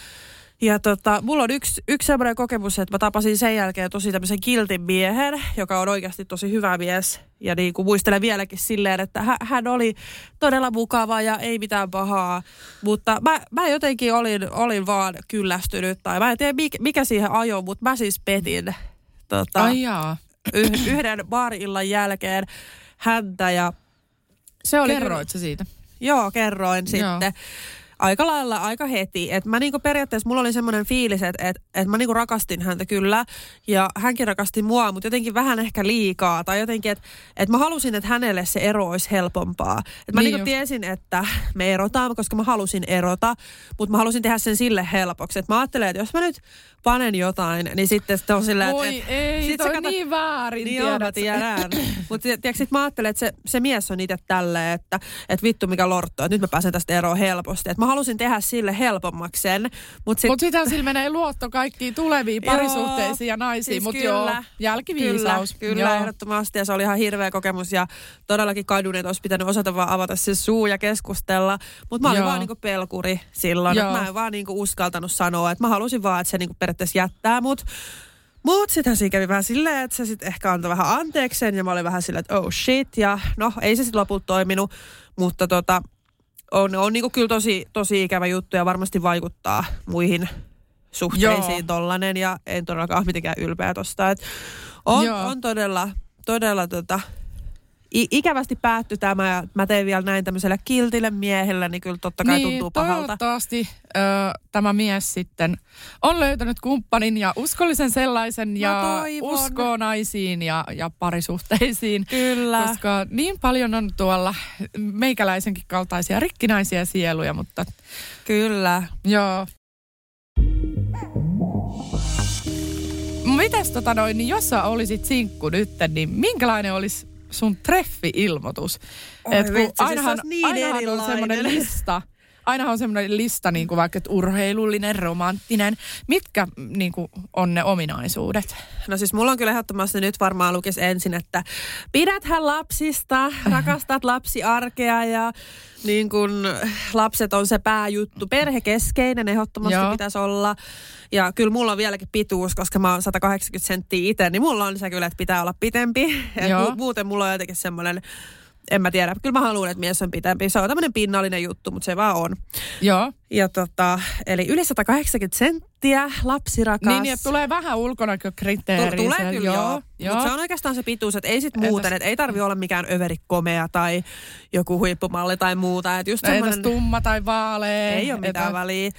Ja tota, mulla on yksi, yksi semmoinen kokemus, että mä tapasin sen jälkeen tosi tämmöisen kiltin miehen, joka on oikeasti tosi hyvä mies. Ja niin kuin muistelen vieläkin silleen, että hän, hän oli todella mukava ja ei mitään pahaa. Mutta mä, mä jotenkin olin, olin vaan kyllästynyt tai mä en tiedä mikä, mikä siihen ajoi, mutta mä siis petin tota, Ai jaa. yh, yhden baari-illan jälkeen häntä ja se oli Kerroit sä siitä? Joo, kerroin Joo. sitten. Aika lailla, aika heti. Et mä niinku periaatteessa, mulla oli semmoinen fiilis, että et, et mä niinku rakastin häntä kyllä. Ja hänkin rakasti mua, mutta jotenkin vähän ehkä liikaa. Tai jotenkin, että et mä halusin, että hänelle se ero olisi helpompaa. Et mä Niin niinku tiesin, että me erotaan, koska mä halusin erota. Mutta mä halusin tehdä sen sille helpoksi. Et mä ajattelin, että jos mä nyt panen jotain, niin sitten se on silleen, että... Voi et, ei, sit toi katot- niin väärin, niin joo, tiedät. tiedän. <clears throat> Mutta tiedätkö, sit mä ajattelen, että se, se mies on itse tälleen, että, että vittu mikä lortto, että nyt mä pääsen tästä eroon helposti. Et mä halusin tehdä sille helpommaksi sen. Mutta sit, Mutta sitähän sillä menee luotto kaikkiin tuleviin parisuhteisiin ja naisiin. siis Mutta joo, jälkiviisaus. Kyllä, kyllä Joo. ehdottomasti. Ja se oli ihan hirveä kokemus ja todellakin kadun, että olisi pitänyt osata vaan avata se suu ja keskustella. Mutta mä olin Joo. vaan niinku pelkuri silloin. Että mä en vaan niinku uskaltanut sanoa, että mä halusin vaan, että se niinku periaatteessa jättää mut. Mut sitten siinä kävi vähän silleen, että se sitten ehkä antoi vähän anteeksi ja mä olin vähän silleen, että oh shit. Ja no, ei se sitten lopulta toiminut, mutta tota, on, on niinku kyllä tosi, tosi ikävä juttu ja varmasti vaikuttaa muihin suhteisiin Joo. tollanen ja en todellakaan ole mitenkään ylpeä tosta. Et on, Joo. on todella, todella tota, i- ikävästi päättyi tämä ja mä tein vielä näin tämmöiselle kiltille miehelle, niin kyllä totta kai niin, tuntuu pahalta. toivottavasti ö, tämä mies sitten on löytänyt kumppanin ja uskollisen sellaisen ja toivon. uskoo naisiin ja, ja parisuhteisiin. Kyllä. Koska niin paljon on tuolla meikäläisenkin kaltaisia rikkinäisiä sieluja, mutta Kyllä. joo. Mites tota noin, niin jos sä olisit sinkku nyt, niin minkälainen olisi sun treffi-ilmoitus? Oi Et kun vitsi, se ainahan, olisi niin ainahan on semmoinen lista, ainahan on semmoinen lista, niin kuin vaikka että urheilullinen, romanttinen. Mitkä niin kuin, on ne ominaisuudet? No siis mulla on kyllä ehdottomasti nyt varmaan lukisi ensin, että pidäthän lapsista, rakastat lapsiarkea ja niin kun lapset on se pääjuttu. Perhekeskeinen ehdottomasti Joo. pitäisi olla. Ja kyllä mulla on vieläkin pituus, koska mä oon 180 senttiä itse, niin mulla on se kyllä, että pitää olla pitempi. Muuten mulla on jotenkin semmoinen, en mä tiedä, kyllä mä haluan, että mies on pitempi. Se on tämmöinen pinnallinen juttu, mutta se vaan on. Joo. Ja tota, eli yli 180 senttiä, lapsirakas. Niin, että tulee vähän ulkonäkökriteeriä. Tul- Tulee kyllä joo. joo. Mutta se on oikeastaan se pituus, että ei sit muuten, että ei tarvi olla mikään överikomea tai joku huippumalli tai muuta. Että just No, entäs semmoinen, tumma tai vaalea? ei ole mitään Etä- väliä.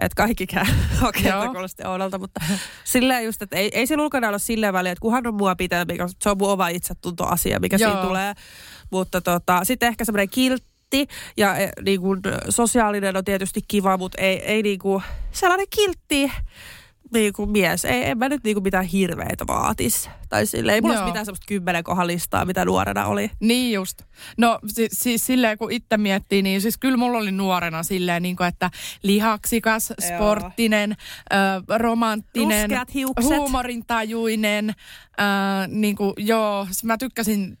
Että kaikki käy <laughs> okei, Joo. okay, kuulosti oudolta, mutta silleen just, että ei, ei sillä ulkona ole silleen väliä, että kunhan on mua pitempi, koska se on mun oma itsetuntoasia, mikä Joo. siinä tulee. Mutta tota, sitten ehkä semmoinen kiltti ja e, niin kuin, sosiaalinen on tietysti kiva, mutta ei, ei niin kuin, sellainen kiltti niin kuin mies. Ei, en mä nyt niin kuin mitään hirveitä vaatis. Tai sille, ei mulla Joo. olisi mitään semmoista kymmenen kohan listaa, mitä nuorena oli. Niin just. No si- siis silleen kun itse miettii, niin siis kyllä mulla oli nuorena silleen, niin kuin, että lihaksikas, Joo. sporttinen, ö, romanttinen, huumorintajuinen. Ö, niin kuin, joo, mä tykkäsin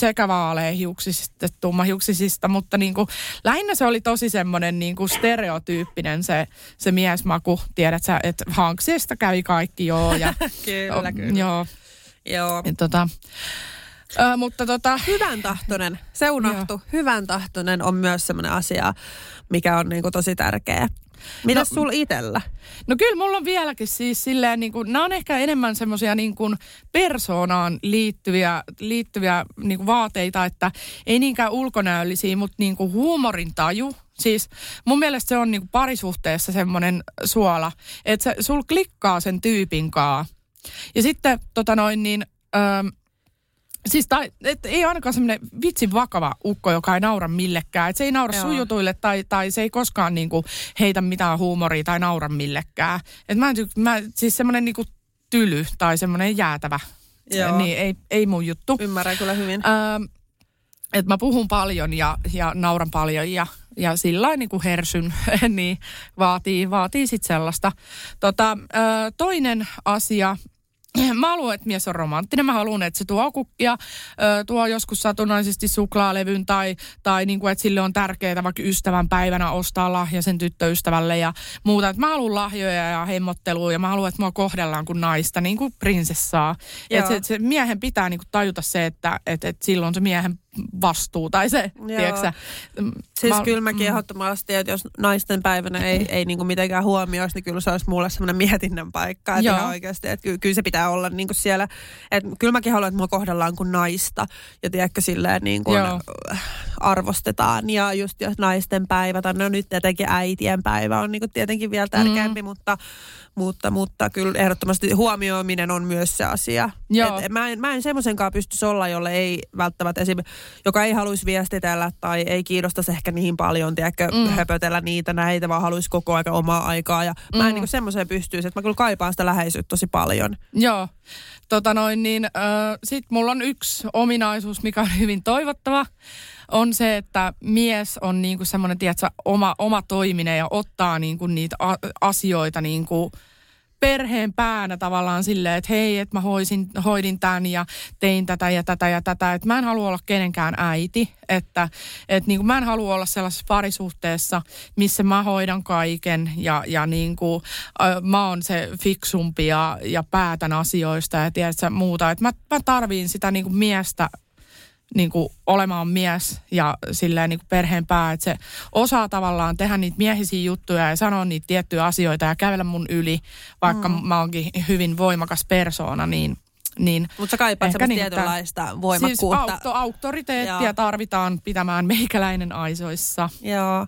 sekä vaaleahiuksista että tummahiuksisista, mutta niin kuin, lähinnä se oli tosi semmoinen niin kuin stereotyyppinen se, se miesmaku. Tiedät sä, että Hanksista kävi kaikki joo. Ja, <laughs> Kyllä, kyllä. Joo, Joo. ja, tota, ö, mutta tota, Hyvän tahtoinen, se unohtu. Hyvän tahtoinen on myös semmoinen asia, mikä on niin kuin tosi tärkeä. Mitäs no, sul itellä? No kyllä mulla on vieläkin siis silleen, niin kuin, nämä on ehkä enemmän semmoisia niin kuin persoonaan liittyviä, liittyviä niin kuin vaateita, että ei niinkään ulkonäöllisiä, mutta niin kuin huumorin taju. Siis mun mielestä se on niin kuin parisuhteessa semmoinen suola, että se, sul klikkaa sen tyypin kaa. Ja sitten tota noin niin... Öö, Siis tai, et ei ainakaan semmoinen vitsin vakava ukko, joka ei naura millekään. Et se ei naura Joo. sujutuille tai, tai se ei koskaan niinku heitä mitään huumoria tai naura millekään. Et mä, mä, siis semmoinen niinku tyly tai semmoinen jäätävä, Joo. niin ei, ei mun juttu. Ymmärrän kyllä hyvin. Ähm, että mä puhun paljon ja, ja nauran paljon ja, ja sillä niin kuin hersyn, <laughs> niin vaatii, vaatii sitten sellaista. Tota, ö, toinen asia, mä haluan, että mies on romanttinen. Mä haluan, että se tuo kukkia, tuo joskus satunnaisesti suklaalevyn tai, tai niin kuin, että sille on tärkeää vaikka ystävän päivänä ostaa lahja sen tyttöystävälle ja muuta. Et mä haluan lahjoja ja hemmottelua ja mä haluan, että mua kohdellaan kuin naista, niin kuin prinsessaa. Joo. Et se, se miehen pitää niin kuin tajuta se, että et, et silloin se miehen vastuu tai se, Joo. tiedätkö mm, Siis mä- kyllä mäkin ehdottomasti, että jos naisten päivänä ei, ei niinku mitenkään huomioisi, niin kyllä se olisi mulle semmoinen mietinnän paikka. Että ihan oikeasti, että ky- kyllä se pitää olla niinku siellä. Että kyllä mäkin haluan, että mua kohdellaan kuin naista. Ja tiedätkö silleen niin kuin arvostetaan. Ja just jos naisten päivä, tai no nyt tietenkin äitien päivä on niinku tietenkin vielä tärkeämpi, mm. mutta, mutta, mutta kyllä ehdottomasti huomioiminen on myös se asia. Joo. Et mä en, mä en semmoisenkaan pystyisi olla, jolle ei välttämättä esim. joka ei haluaisi viestitellä tai ei kiinnostaisi ehkä niin paljon, tiedätkö, mm. höpötellä niitä näitä, vaan haluaisi koko ajan omaa aikaa. Ja mä en Mm. niinku semmoiseen pystyisi, että mä kyllä kaipaan sitä läheisyyttä tosi paljon. Joo. Tota noin, niin äh, sit mulla on yksi ominaisuus, mikä on hyvin toivottava, on se, että mies on niinku semmoinen, tiedätkö, oma, oma toiminen ja ottaa niinku niitä a- asioita niinku perheen päänä tavallaan silleen, että hei, että mä hoisin, hoidin tämän ja tein tätä ja tätä ja tätä. Että mä en halua olla kenenkään äiti, että et niin kuin mä en halua olla sellaisessa parisuhteessa, missä mä hoidan kaiken ja, ja niin kuin, ö, mä oon se fiksumpi ja, ja päätän asioista ja tiedätkö, muuta. Että mä, mä tarviin sitä niin kuin miestä niin kuin olemaan mies ja silleen niin kuin perheen pää, että se osaa tavallaan tehdä niitä miehisiä juttuja ja sanoa niitä tiettyjä asioita ja kävellä mun yli, vaikka mm. mä oonkin hyvin voimakas persoona, niin, niin Mutta sä kaipaat semmoista niinku tietynlaista Siis voimakkuutta. auto, auktoriteettia Joo. tarvitaan pitämään meikäläinen aisoissa. Joo.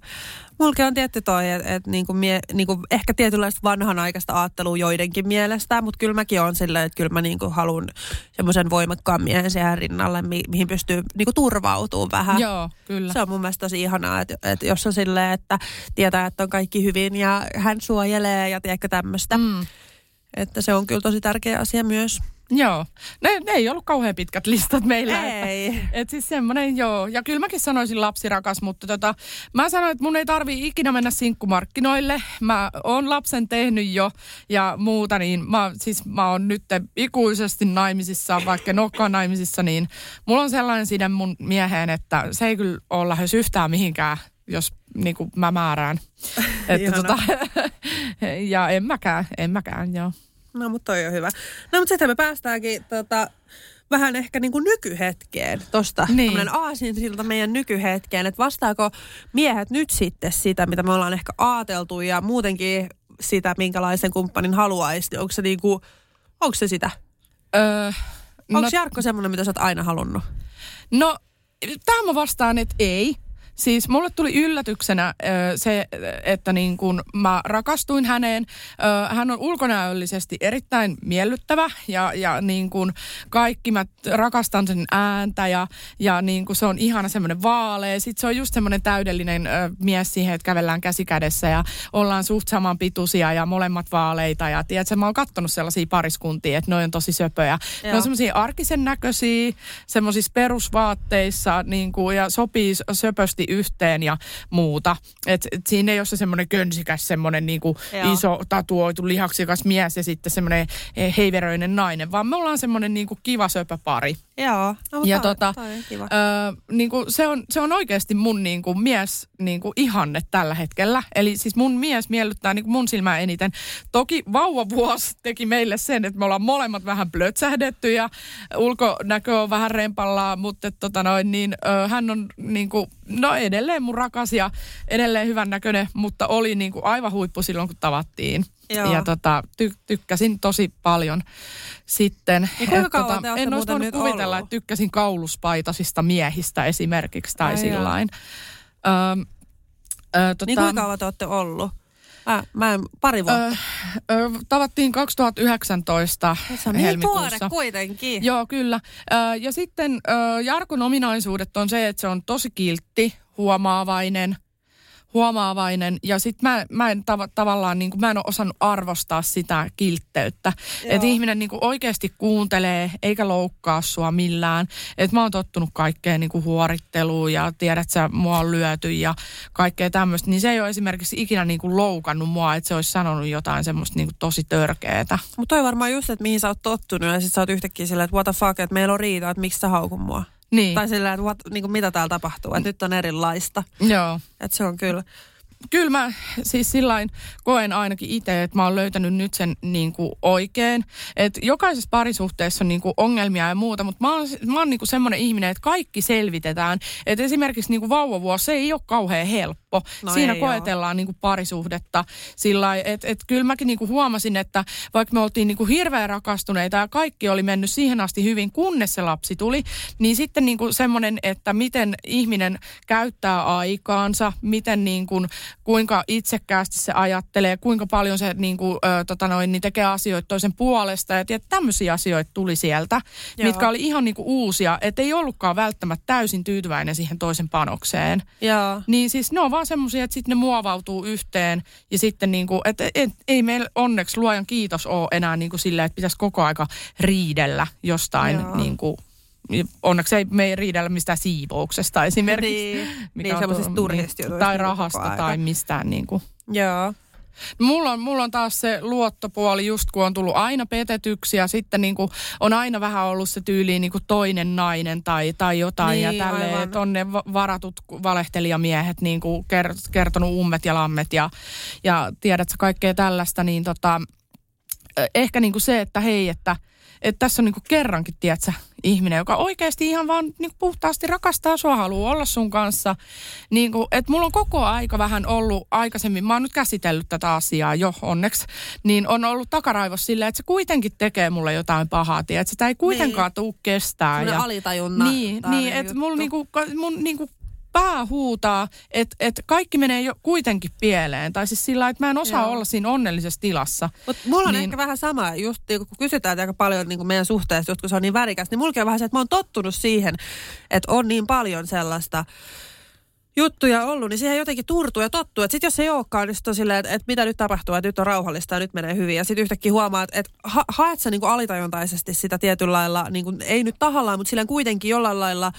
Mulki on tietty toi, että et niinku mie, niinku ehkä tietynlaista vanhanaikaista ajattelua joidenkin mielestä, mutta kyllä mäkin on silleen, että kyllä mä niinku haluan semmoisen voimakkaan miehen siihen rinnalle, mi, mihin pystyy niinku turvautumaan vähän. Joo, kyllä. Se on mun mielestä tosi ihanaa, että, että jos on silleen, että tietää, että on kaikki hyvin ja hän suojelee ja tiedätkö tämmöistä. Mm. Että se on kyllä tosi tärkeä asia myös. Joo. Ne, ne ei ollut kauhean pitkät listat meillä. Ei. Että, et siis semmoinen, joo. Ja kyllä mäkin sanoisin lapsirakas, mutta tota, mä sanoin, että mun ei tarvii ikinä mennä sinkkumarkkinoille. Mä oon lapsen tehnyt jo ja muuta, niin mä, siis mä oon nyt ikuisesti naimisissa, vaikka en olekaan naimisissa, niin mulla on sellainen side mun mieheen, että se ei kyllä ole lähes yhtään mihinkään, jos niin kuin mä määrään. Että tota, <laughs> ja en mäkään, en mäkään, joo. No, mutta toi on hyvä. No, mutta sitten me päästäänkin tota, vähän ehkä niin kuin nykyhetkeen tosta. Niin. Niin. aasinsilta meidän nykyhetkeen, että vastaako miehet nyt sitten sitä, mitä me ollaan ehkä ajateltu ja muutenkin sitä, minkälaisen kumppanin haluaisi. Onko se, niin kuin, onko se sitä? Öö, Onko no, Jarkko semmoinen, mitä sä oot aina halunnut? No, tähän mä vastaan, että ei. Siis mulle tuli yllätyksenä se, että niin kun mä rakastuin häneen. Hän on ulkonäöllisesti erittäin miellyttävä ja, ja niin kun kaikki mä rakastan sen ääntä ja, ja niin kun se on ihana semmoinen vaalea. Sitten se on just semmoinen täydellinen mies siihen, että kävellään käsi kädessä ja ollaan suht saman pituisia ja molemmat vaaleita. Ja tiedätkö, mä oon kattonut sellaisia pariskuntia, että ne on tosi söpöjä. Joo. Ne on semmoisia arkisen näköisiä, semmoisissa perusvaatteissa niin kuin, ja sopii söpösti yhteen ja muuta. Et, et siinä ei ole se semmoinen könsikäs, semmoinen niin kuin iso tatuoitu lihaksikas mies ja sitten semmoinen eh, heiveröinen nainen, vaan me ollaan semmoinen niin kuin kiva söpöpari. Joo, no, ja toi, tota, toi on kiva. Ö, niin kuin se, on, se on oikeasti mun niin kuin mies niin kuin ihanne tällä hetkellä. Eli siis mun mies miellyttää niin kuin mun silmää eniten. Toki vauvavuosi teki meille sen, että me ollaan molemmat vähän blötsähdetty ja ulkonäkö on vähän rempallaan, mutta tota noin, niin, ö, hän on niin kuin, no edelleen mun rakas ja edelleen hyvän näköinen, mutta oli niin kuin aivan huippu silloin, kun tavattiin. Joo. Ja tota, ty- tykkäsin tosi paljon sitten. Niin kuinka Et kauan tota, te ootte en olisi voinut kuvitella, ollut? että tykkäsin kauluspaitasista miehistä esimerkiksi tai Ai sillain. Öm, ö, tota, Niin kuinka kauan te olette ollut? Mä, mä en, pari vuotta. ö, ö, tavattiin 2019 se on niin helmikuussa. tuore kuitenkin. Joo, kyllä. Ö, ja sitten ö, Jarkon ominaisuudet on se, että se on tosi kiltti, huomaavainen, huomaavainen. Ja sitten mä, mä en tav- tavallaan, niin kuin, mä en ole osannut arvostaa sitä kiltteyttä. Että ihminen niin kuin oikeasti kuuntelee eikä loukkaa sua millään. Että mä oon tottunut kaikkeen niin kuin huoritteluun ja tiedät sä, mua on lyöty ja kaikkea tämmöistä. Niin se ei ole esimerkiksi ikinä niin kuin loukannut mua, että se olisi sanonut jotain semmoista niin kuin tosi törkeetä. Mutta toi varmaan just, että mihin sä oot tottunut ja sit sä oot yhtäkkiä silleen, että what the fuck, että meillä on riita, että miksi sä haukun mua. Niin, Tai silleen, että what, niin kuin mitä täällä tapahtuu, että nyt on erilaista. joo. Että se on kyllä. Kyllä mä siis sillain koen ainakin itse, että mä oon löytänyt nyt sen niin kuin oikein. Että jokaisessa parisuhteessa on niin kuin ongelmia ja muuta, mutta mä oon, mä oon niin kuin semmoinen ihminen, että kaikki selvitetään. Että esimerkiksi niin kuin vauvavuosi, se ei ole kauhean helppo. No Siinä koetellaan niin kuin parisuhdetta sillä että et kyllä mäkin niin kuin huomasin, että vaikka me oltiin niin kuin hirveän rakastuneita ja kaikki oli mennyt siihen asti hyvin, kunnes se lapsi tuli, niin sitten niin kuin semmoinen, että miten ihminen käyttää aikaansa, miten niin kuin, kuinka itsekkäästi se ajattelee, kuinka paljon se niin kuin, ö, tota noin, niin tekee asioita toisen puolesta. Ja tiedät, tämmöisiä asioita tuli sieltä, Joo. mitkä oli ihan niin kuin uusia, että ei ollutkaan välttämättä täysin tyytyväinen siihen toisen panokseen. Joo. Niin siis ne on vaan semmoisia, että sitten ne muovautuu yhteen ja sitten niin kuin, että et, ei meillä onneksi luojan kiitos ole enää niin kuin silleen, että pitäisi koko aika riidellä jostain Joo. niin kuin, onneksi ei me ei riidellä mistään siivouksesta esimerkiksi. Niin, mikä niin on semmoisista turhista jutuista Tai niin kuin rahasta tai mistään niin kuin. Joo. Mulla on, mulla on taas se luottopuoli just kun on tullut aina petetyksi ja sitten niin kuin on aina vähän ollut se tyyliin niin kuin toinen nainen tai, tai jotain Niin, ja tälleen, että on ne va- varatut valehtelijamiehet niin kuin kert, kertonut ummet ja lammet ja, ja tiedätkö kaikkea tällaista, niin tota, ehkä niin kuin se, että hei, että, että tässä on niin kuin kerrankin, tiedätkö, ihminen, joka oikeasti ihan vaan niin kuin puhtaasti rakastaa sua, haluaa olla sun kanssa. Niin kuin, että mulla on koko aika vähän ollut aikaisemmin, mä oon nyt käsitellyt tätä asiaa jo onneksi, niin on ollut takaraivossa silleen, että se kuitenkin tekee mulle jotain pahaa, tiedätkö, sitä ei kuitenkaan niin. tuu kestää. Ja, alitajunna. niin, niin että mulla niinku, mun niinku pää huutaa, että et kaikki menee jo kuitenkin pieleen. Tai siis sillä että mä en osaa Joo. olla siinä onnellisessa tilassa. Mutta mulla on Niin. ehkä vähän sama, just niin kun kysytään aika paljon niin meidän suhteesta, just kun se on niin värikäs, niin mullakin on vähän se, että mä oon tottunut siihen, että on niin paljon sellaista juttuja ollut, niin siihen jotenkin turtuu ja tottuu. Että sit jos se ei olekaan, niin on silleen, että, että mitä nyt tapahtuu, että nyt on rauhallista ja nyt menee hyvin. Ja sitten yhtäkkiä huomaat, että ha- haet sä niin alitajuntaisesti sitä tietyllä lailla, niin kuin, ei nyt tahallaan, mutta silleen kuitenkin jollain lailla,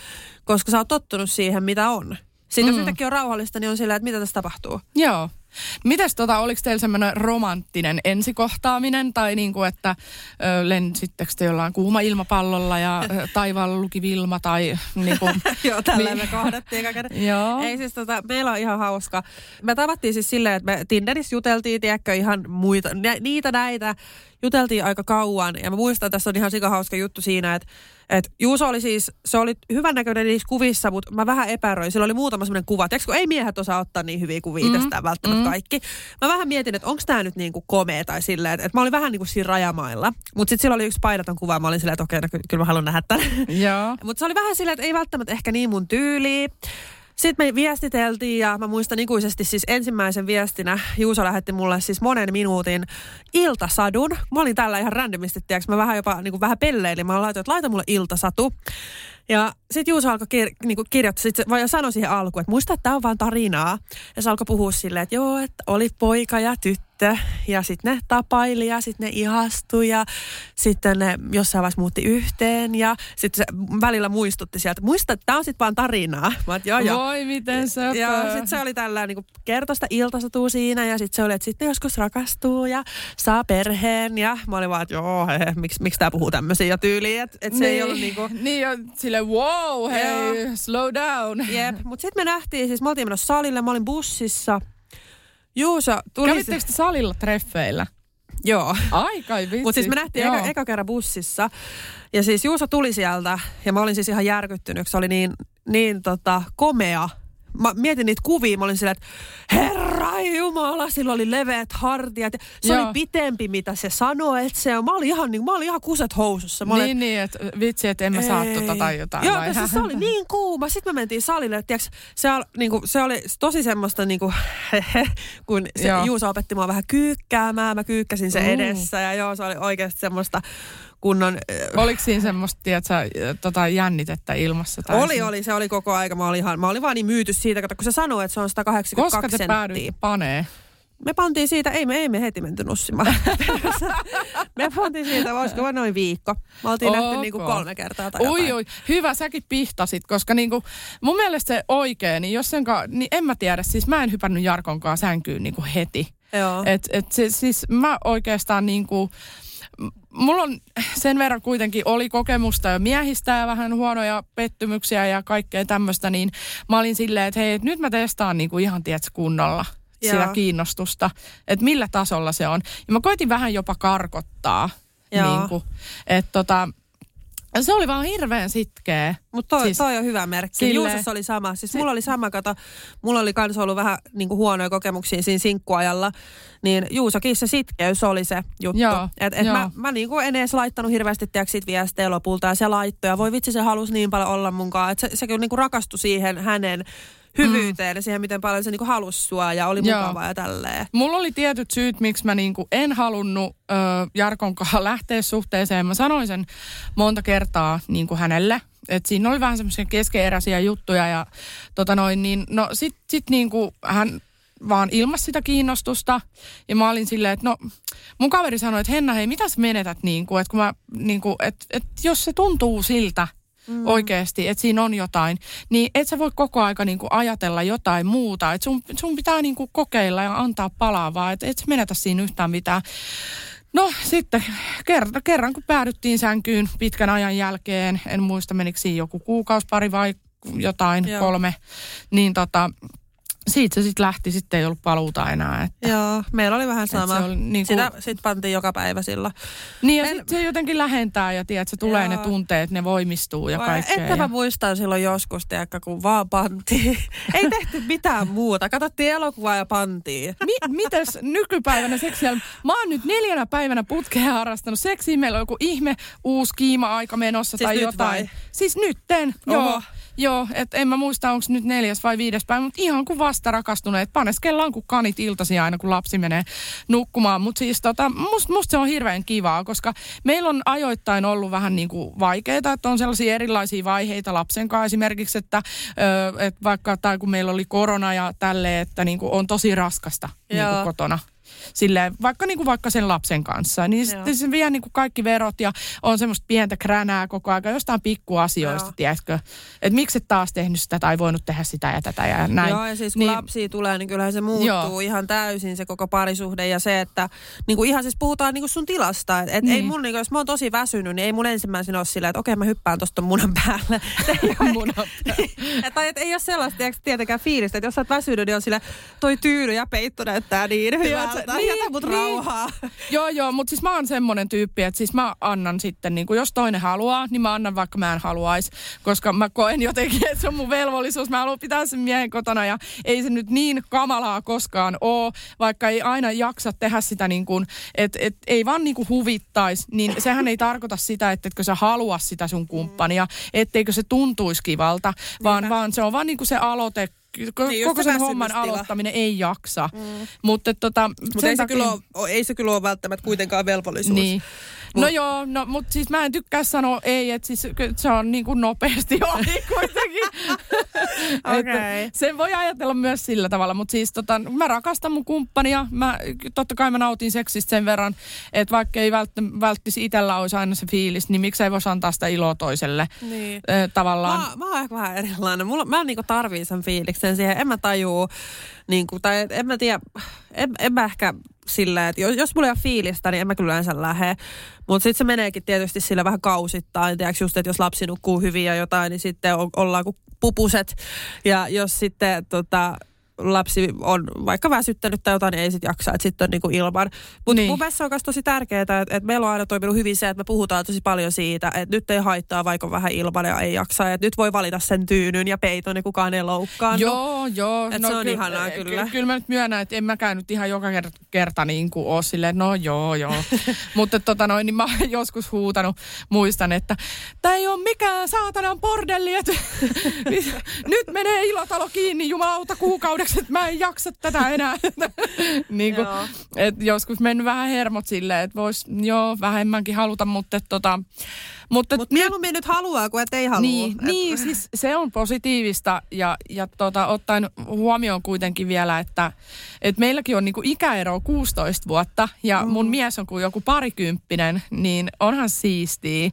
koska sä oot tottunut siihen, mitä on. Sitten jos Mm. yhtäkkiä on rauhallista, niin on silleen, että mitä tässä tapahtuu. Joo. Mites tota, oliko teillä semmoinen romanttinen ensikohtaaminen tai niin kuin, että ö, lensittekö te jollain kuuma ilmapallolla ja ö, <laughs> taivaalla luki Vilma tai niin kuin, <laughs> Joo, tällä Niin. me kohdattiin. Joo. Ei siis tota, meillä on ihan hauska. Me tavattiin siis silleen, että me Tinderissä juteltiin, tiedätkö, ihan muita, niitä näitä. Juteltiin aika kauan ja mä muistan, että tässä on ihan sikahauska juttu siinä, että, että Juuso oli siis, se oli hyvän näköinen niissä kuvissa, mutta mä vähän epäröin. Sillä oli muutama semmoinen kuva. Tiedätkö, kun ei miehet osaa ottaa niin hyviä kuvia mm, itsestään välttämättä mm. kaikki. Mä vähän mietin, että onko tämä nyt niin kuin komea tai silleen, että, että mä olin vähän niin kuin siinä rajamailla. Mutta sitten sillä oli yksi paidaton kuva, mä olin silleen, että okei, no, ky- kyllä mä haluan nähdä tämän. <laughs> Mutta se oli vähän silleen, että ei välttämättä ehkä niin mun tyyli. Sitten me viestiteltiin ja mä muistan ikuisesti siis ensimmäisen viestinä Juuso lähetti mulle siis monen minuutin iltasadun. Mä olin tällä ihan randomisti, tiiäks, mä vähän jopa niin kuin vähän pelleilin. Mä laitoin, että laita mulle iltasatu. Ja sitten Juuso alkoi kir- niinku kirjoittaa, sit se vaan sanoi siihen alkuun, että muista, että tämä on vaan tarinaa. Ja se alkoi puhua silleen, että joo, että oli poika ja tyttö. Ja sitten ne tapaili ja sitten ne ihastui ja sitten ne jossain vaiheessa muutti yhteen. Ja sitten se välillä muistutti sieltä, että muista, että tämä on sitten vaan tarinaa. Mä oot, joo, joo. Voi miten söpö. Ja sitten se oli tällä niin kertoi sitä iltasatua siinä ja sitten se oli, että sitten joskus rakastuu ja saa perheen. Ja mä olin vaan, että joo, he, miksi, miksi tämä puhuu tämmöisiä ja tyyliin, että et se niin, ei ollut niinku... Niin ja silleen, wow, hei, Joo. slow down. Jep, mutta sitten me nähtiin, siis me oltiin menossa salille, mä olin bussissa. Juuso tuli... Kävittekö te salilla treffeillä? Joo. Aika vitsi. Mutta siis me nähtiin eka, eka kerran bussissa. Ja siis Juuso tuli sieltä ja mä olin siis ihan järkyttynyt. Se oli niin, niin tota, komea. Mä mietin niitä kuvia, mä olin silleen, että herra jumala, sillä oli leveät hartiat. Se Joo. oli pitempi, mitä se sanoi, että se on. Mä olin ihan, niin, mä olin ihan kuset housussa. Mä olin, Niin, niin, että vitsi, että en mä saa Ei. tota tai jotain. Joo, vai? koska se oli niin kuuma. Sitten me mentiin salille. että Tiiäks, se, al, niinku, se oli tosi semmoista, niinku, <laughs> kun se Joo. Juuso opetti mua vähän kyykkäämään. Mä kyykkäsin se Mm. edessä ja joo, se oli oikeasti semmoista kunnon... äh, Oliko siinä semmoista, tiedätkö, tota, jännitettä ilmassa? Tai Oli, siinä? oli, se oli koko aika. Mä olin, ihan, mä olin vaan niin myyty siitä, kato, kun se sanoi, että se on 182 Koska te senttiä. päädyitte panee? Me pantiin siitä, ei me, ei me heti menty nussimaan. <laughs> me pantiin siitä, olisiko vaan noin viikko. Me oltiin okay. nähty niinku kolme kertaa tai Ui, jotain. ui, hyvä, säkin pihtasit, koska niinku, mun mielestä se oikein, niin jos sen ka, niin en mä tiedä, siis mä en hypännyt Jarkonkaan sänkyyn niinku heti. Joo. Et, et se, siis mä oikeastaan niinku, m- mulla on sen verran kuitenkin oli kokemusta jo miehistä ja vähän huonoja pettymyksiä ja kaikkea tämmöistä, niin mä olin silleen, että hei, et nyt mä testaan niinku ihan tiedätkö kunnolla sitä Joo. kiinnostusta, että millä tasolla se on. Ja mä koitin vähän jopa karkottaa, Joo. niinku, että tota, se oli vaan hirveän sitkeä. Mutta toi, Siis- toi on hyvä merkki. Silleen- Juusossa oli sama. Siis mulla oli sama, kato, mulla oli kans ollut vähän niin kuin huonoja kokemuksia siinä sinkkuajalla. Niin Juusokin se sitkeys oli se juttu. Joo, et, et joo. mä, mä niin kuin en edes laittanut hirveästi tiedätkö, siitä viestejä lopulta ja se laittoi. Ja voi vitsi, se halusi niin paljon olla munkaan. Että se, se kyllä niin kuin rakastui siihen hänen hyvyyteen mm. ja siihen, miten paljon se niin kuin halusi sua ja oli Joo. mukava ja tälleen. Mulla oli tietyt syyt, miksi mä niinku en halunnut ö, Jarkon kanssa lähteä suhteeseen. Mä sanoin sen monta kertaa niinku hänelle. että siinä oli vähän semmoisia keskeeräisiä juttuja ja tota noin, niin no sit, sit niinku hän vaan ilmas sitä kiinnostusta. Ja mä olin silleen, että no mun kaveri sanoi, että Henna hei, mitä sä menetät niinku, että kun mä niinku, että et jos se tuntuu siltä, mm. oikeasti, että siinä on jotain, niin et sä voi koko aika niinku ajatella jotain muuta. Että sun, sun pitää niinku kokeilla ja antaa palaa vaan, että et sä menetä siinä yhtään mitään. No sitten kerran, kerran kun päädyttiin sänkyyn pitkän ajan jälkeen, en muista menikö siinä joku kuukausi, pari vai jotain, Joo. kolme, niin tota, siitä se sitten lähti, sitten ei ollut paluuta enää. Että. Joo, meillä oli vähän sama. se oli niinku- Sitä sit pantiin joka päivä sillä. Niin ja Men- sitten se jotenkin lähentää ja tiedät, se tulee ne Joo. tunteet, ne voimistuu ja Vai kaikkea. Että mä ja... muistan silloin joskus, tiedäkö, kun vaan pantiin. <laughs> Ei tehty mitään muuta. Katsottiin elokuvaa ja pantiin. Mi- mites nykypäivänä seksiä? Mä oon nyt neljänä päivänä putkea harrastanut seksiä. Meillä on joku ihme uusi kiima-aika menossa Siis tai jotain. vai? Siis nytten, Oho. joo. Joo, että en mä muista, onko nyt neljäs vai viides päivä, mutta ihan kuin vasta rakastuneet. Paneskellaan kuin kanit iltasi aina, kun lapsi menee nukkumaan. Mutta siis tota, musta must se on hirveän kivaa, koska meillä on ajoittain ollut vähän niin kuin vaikeaa, että on sellaisia erilaisia vaiheita lapsen kanssa esimerkiksi, että, ö, että vaikka tai kun meillä oli korona ja tälleen, että niin kuin on tosi raskasta niin kuin kotona. Silleen, vaikka, niin kuin vaikka sen lapsen kanssa, niin Joo. sitten se vie niin kuin kaikki verot ja on semmoista pientä kränää koko ajan jostain pikkuasioista, Joo. tiedätkö? Että miksi et taas tehnyt sitä tai voinut tehdä sitä ja tätä ja näin. Joo, ja siis kun Niin- niin, lapsia tulee, niin kyllähän se muuttuu Joo. Ihan täysin se koko parisuhde. Ja se, että niin kuin ihan siis puhutaan niin kuin sun tilasta. Et, et Niin. ei mun, niin kuin, jos mä oon tosi väsynyt, niin ei mun ensimmäisenä ole silleen, että okei mä hyppään tosta munan päälle. <laughs> Munan <laughs> Et, tai et, ei ole sellaista tiedätkö, tietenkään fiilistä, että jos sä oot väsynyt, niin on sillä toi tyyny ja peitto näyttää niin hyvältä. Jätä, niin, jätä mut niin. rauhaa. Joo, joo, mutta siis mä oon semmonen tyyppi, että siis mä annan sitten, niin kuin jos toinen haluaa, niin mä annan vaikka mä en haluaisi, koska mä koen jotenkin, että se on mun velvollisuus. Mä haluan pitää sen miehen kotona ja ei se nyt niin kamalaa koskaan oo, vaikka ei aina jaksa tehdä sitä niin kuin, että et, ei vaan niin kuin huvittaisi, niin sehän ei tarkoita sitä, että etkö sä halua sitä sun kumppania, etteikö se tuntuisi kivalta, vaan, vaan se on vaan niin kuin se aloite niin, koko sen homman aloittaminen ei jaksa. Mm. Mutta tota, Mut ei, se takia... kyllä ole, ei se kyllä ole välttämättä kuitenkaan velvollisuus. Niin. Mut. No joo, no, mutta siis mä en tykkää sanoa ei, että siis se on niin <laughs> kuin nopeasti ohi kuitenkin. <laughs> okay. sen voi ajatella myös sillä tavalla, mutta siis tota, mä rakastan mun kumppania. Mä, totta kai mä nautin seksistä sen verran, että vaikka ei vält, välttisi itsellä olisi aina se fiilis, niin miksei voisi antaa sitä iloa toiselle niin. äh, tavallaan. Mä, mä oon ehkä vähän erilainen. Mulla, mä niinku tarviin sen fiiliksen siihen. En mä tajuu, niinku, tai en mä tiedä, en, en mä ehkä silleen, että jos, jos mulla ei ole fiilistä, niin en mä kyllä yleensä lähde. Mutta sitten se meneekin tietysti sillä vähän kausittain. Tiedätkö just, että jos lapsi nukkuu hyvin ja jotain, niin sitten ollaan kuin pupuset. Ja jos sitten tota, lapsi on vaikka väsyttänyt tai jotain, niin ei sitten jaksa, että sitten on niinku ilman. Mutta niin. mun mielestä on myös tosi tärkeää, että, että meillä on aina toiminut hyvin se, että me puhutaan tosi paljon siitä, että nyt ei haittaa vaikka vähän ilman ja ei jaksa. Että nyt voi valita sen tyynyn ja peiton ja kukaan ei loukkaa. Joo, joo. Että no, se on ky- ihanaa kyllä. Ky- kyllä mä nyt myönnän, että en mäkään nyt ihan joka kerta, kerta niin kuin ole silleen, no joo, joo. <laughs> Mutta tota noin, niin mä oon joskus huutanut, muistan, että tämä ei ole mikään saatanan bordelli, että <laughs> nyt menee ilotalo kiinni jumalauta kuukauden vuodeksi, että mä en jaksa tätä enää. <laughs> niin kuin, et joskus mennyt vähän hermot silleen, että vois joo vähemmänkin haluta, mutta tota, mutta Mut mieluummin nyt haluaa kuin et ei halua. Niin, et... niin siis se on positiivista ja, ja tota, ottaen huomioon kuitenkin vielä, että et meilläkin on niinku ikäero 16 vuotta ja mm. mun mies on kuin joku parikymppinen, niin onhan siistiä.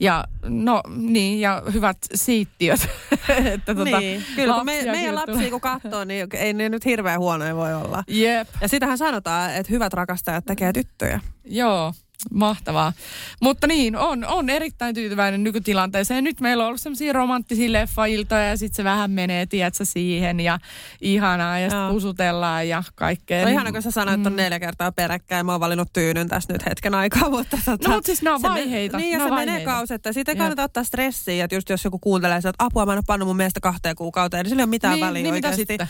Ja no niin, ja hyvät siittiöt. <laughs> että tota, niin, kyllä kun me, meidän lapsia kun katsoo, niin ei ne nyt hirveän huonoja voi olla. Jep. Ja sitähän sanotaan, että hyvät rakastajat tekee tyttöjä. Joo, Mahtavaa. Mutta niin, on, on erittäin tyytyväinen nykytilanteeseen. Nyt meillä on ollut sellaisia romanttisia leffailtoja ja sitten se vähän menee, tiedätkö, siihen ja ihanaa ja sitten pusutellaan ja kaikkea. No ihana, kun sä sanoit, että on mm. neljä kertaa peräkkäin. Mä oon valinnut tyynyn tässä nyt hetken aikaa, mutta tota, No, mutta siis nämä on vaiheita. Me, niin, ja se vaiheita. menee kausetta. Siitä ei kannata ottaa stressiä, että just jos joku kuuntelee, että apua, mä en ole pannut mun mielestä kahteen kuukauteen, niin sillä ei ole mitään niin, väliä niin, oikeasti. Mitä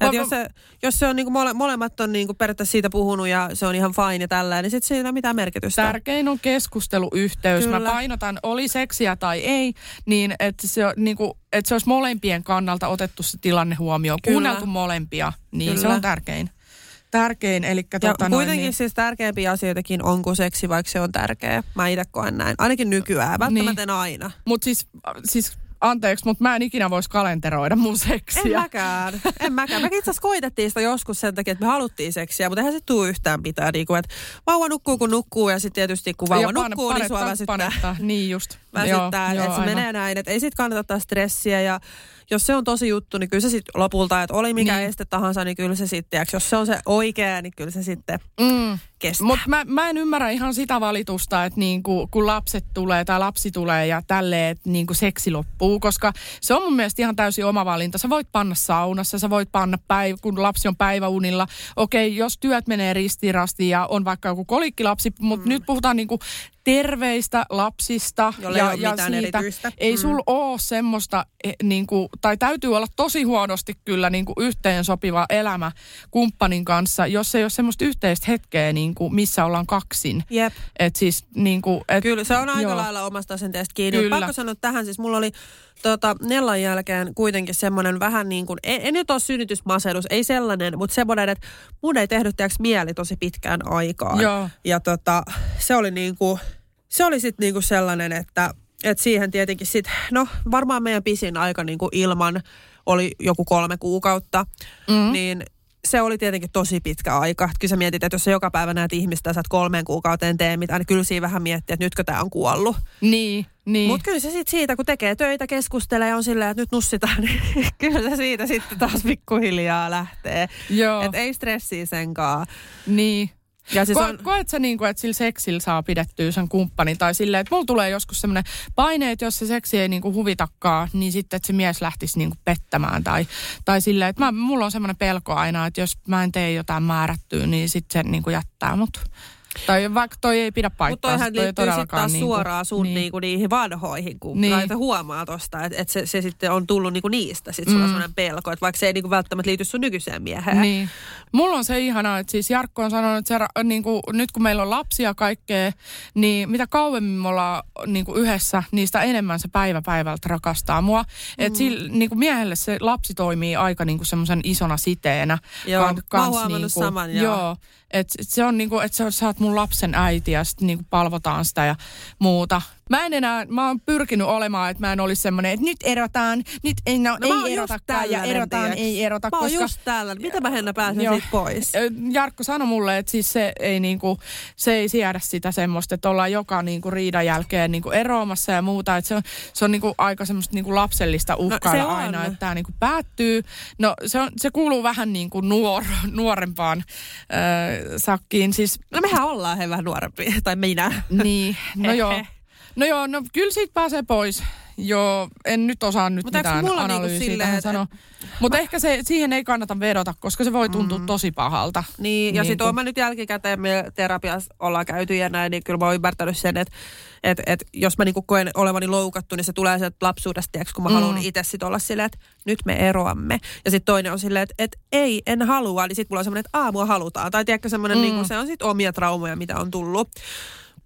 sitten? jos, se, jos se on niin kuin mole, molemmat on niin kuin periaatteessa siitä puhunut ja se on ihan fine ja tällä, niin sitten siinä ei ole mitään merkitystä. Tärkein on keskusteluyhteys. Kyllä. Mä painotan, oli seksiä tai ei, niin että se, niin kuin, että se olisi molempien kannalta otettu se tilanne huomioon. Kyllä. Kuunneltu molempia, niin Kyllä. se on tärkein tärkein. Eli, ja tota kuitenkin noin, niin... siis tärkeämpiä asioitakin on kuin seksi, vaikka se on tärkeä. Mä itse koen näin. Ainakin nykyään, välttämättä niin. aina. Mutta siis, siis anteeksi, mutta mä en ikinä voisi kalenteroida mun seksiä. En mäkään. En mäkään. Me itse asiassa koitettiin sitä joskus sen takia, että me haluttiin seksiä, mutta eihän se tule yhtään pitää. Niin kuin, että vauva nukkuu kun nukkuu ja sitten tietysti kun vauva ja nukkuu, pane, niin sua väsyttää. Panetta. Niin just. Väsyttää, että se menee näin. Että ei sit kannata ottaa stressiä ja jos se on tosi juttu, niin kyllä se sitten lopulta, että oli mikä niin. este tahansa, niin kyllä se sitten, jos se on se oikea, niin kyllä se sitten mm. kestää. Mutta mä, mä en ymmärrä ihan sitä valitusta, että niinku, kun lapset tulee tai lapsi tulee ja tälleen, että niinku seksi loppuu, koska se on mun mielestä ihan täysin oma valinta. Sä voit panna saunassa, sä voit panna päivä, kun lapsi on päiväunilla. Okei, jos työt menee ristirasti ja on vaikka joku kolikkilapsi, mutta mm. nyt puhutaan niinku terveistä lapsista Jolle ja, ei ja siitä. Erityistä. Ei mm. sul ole semmoista, eh, niin kuin, tai täytyy olla tosi huonosti kyllä niin kuin yhteen sopiva elämä kumppanin kanssa, jos ei ole semmoista yhteistä hetkeä, niin kuin, missä ollaan kaksin. Jep. Et siis, niin kuin, et, kyllä, se on aika joo. lailla omasta asenteesta kiinni. Kyllä. Pakko sanoa tähän, siis mulla oli tota, Nellan jälkeen kuitenkin semmoinen vähän niin kuin, en, en nyt ole synnytysmasedus, ei sellainen, mutta semmoinen, että mun ei tehnyt mieli tosi pitkään aikaa. Joo. Ja tota, se oli niin kuin, se oli sitten niinku sellainen, että, että siihen tietenkin sitten, no varmaan meidän pisin aika niinku ilman oli joku kolme kuukautta, mm. niin se oli tietenkin tosi pitkä aika. Kyllä sä mietit, että jos sä joka päivä näet ihmistä, sä kolmeen kuukauteen tee mitään, niin kyllä siinä vähän miettii, että nytkö tämä on kuollut. Niin, niin. Mutta kyllä se sitten siitä, kun tekee töitä, keskustelee ja on silleen, että nyt nussitaan, <laughs> niin kyllä se siitä sitten taas pikkuhiljaa lähtee. Joo. Että ei stressiä senkaan. Niin. Ja siis Ko- on, Koet sä niin kuin, että sillä seksillä saa pidettyä sen kumppanin tai silleen, että mulla tulee joskus semmoinen paine, että jos se seksi ei niin kuin huvitakaan, niin sitten, että se mies lähtisi niin kuin pettämään tai, tai silleen, että mä, mulla on semmoinen pelko aina, että jos mä en tee jotain määrättyä, niin sitten se niin kuin jättää mut. Tai vaikka toi ei pidä mutta paikkaa. toihan liittyy sitten taas niinku, suoraan sun niin. Niinku niihin vanhoihin, kun Niin. niin. huomaa tosta, että et se, se sitten on tullut niinku niistä. Sitten sulla on sellainen pelko, että vaikka se ei niinku välttämättä liity sun nykyiseen mieheen. Niin. Mulla on se ihanaa, että siis Jarkko on sanonut, että se, ra- niin kuin, nyt kun meillä on lapsia kaikkea, niin mitä kauemmin me ollaan niin kuin yhdessä, niistä enemmän se päivä päivältä rakastaa mua. Mm. Että niin kuin miehelle se lapsi toimii aika niin kuin semmoisen isona siteenä. Joo, mä oon huomannut saman, joo. joo. Et et se on niinku, että sä oot mun lapsen äiti ja sitten niinku palvotaan sitä ja muuta. Mä en enää, mä oon pyrkinyt olemaan, että mä en olisi semmoinen, että nyt erotaan, nyt ei, no, No ei erotakaan ja erotaan, tiiäks. ei erota. Mä oon koska just tällainen. Miten mä Henna pääsen Joo. siitä pois? Jarkko sanoi mulle, että siis se ei, niinku, se ei siedä sitä semmoista, että ollaan joka niinku riidan jälkeen niinku eroamassa ja muuta. Että se on, se on niinku aika semmoista niinku lapsellista uhkailla No, aina, että tämä niinku päättyy. No se, on, se kuuluu vähän niinku nuor, nuorempaan ö, sakkiin. Siis, No mehän ollaan he vähän nuorempi, tai minä. niin, no <laughs> joo. No joo, no kyllä siitä pääsee pois. Joo, en nyt osaa nyt eikö mitään mulla niinku analyysiä silleen, tähän että- sanoa. Mutta ehkä se, siihen ei kannata vedota, koska se voi tuntua mm. tosi pahalta. Niin, ja Niin sitten kun- oon mä nyt jälkikäteen, me terapiassa ollaan käyty ja näin, niin kyllä mä oon ymmärtänyt sen, että et, et, jos mä niinku koen olevani loukattu, niin se tulee sieltä lapsuudesta, tiiäks, kun mä mm. haluan itse sit olla silleen, että nyt me eroamme. Ja sitten toinen on silleen, että et, ei, en halua, niin sitten mulla on semmoinen, että aamua halutaan. Tai tiedätkö semmoinen, mm. niinku, se on sitten omia traumoja, mitä on tullut.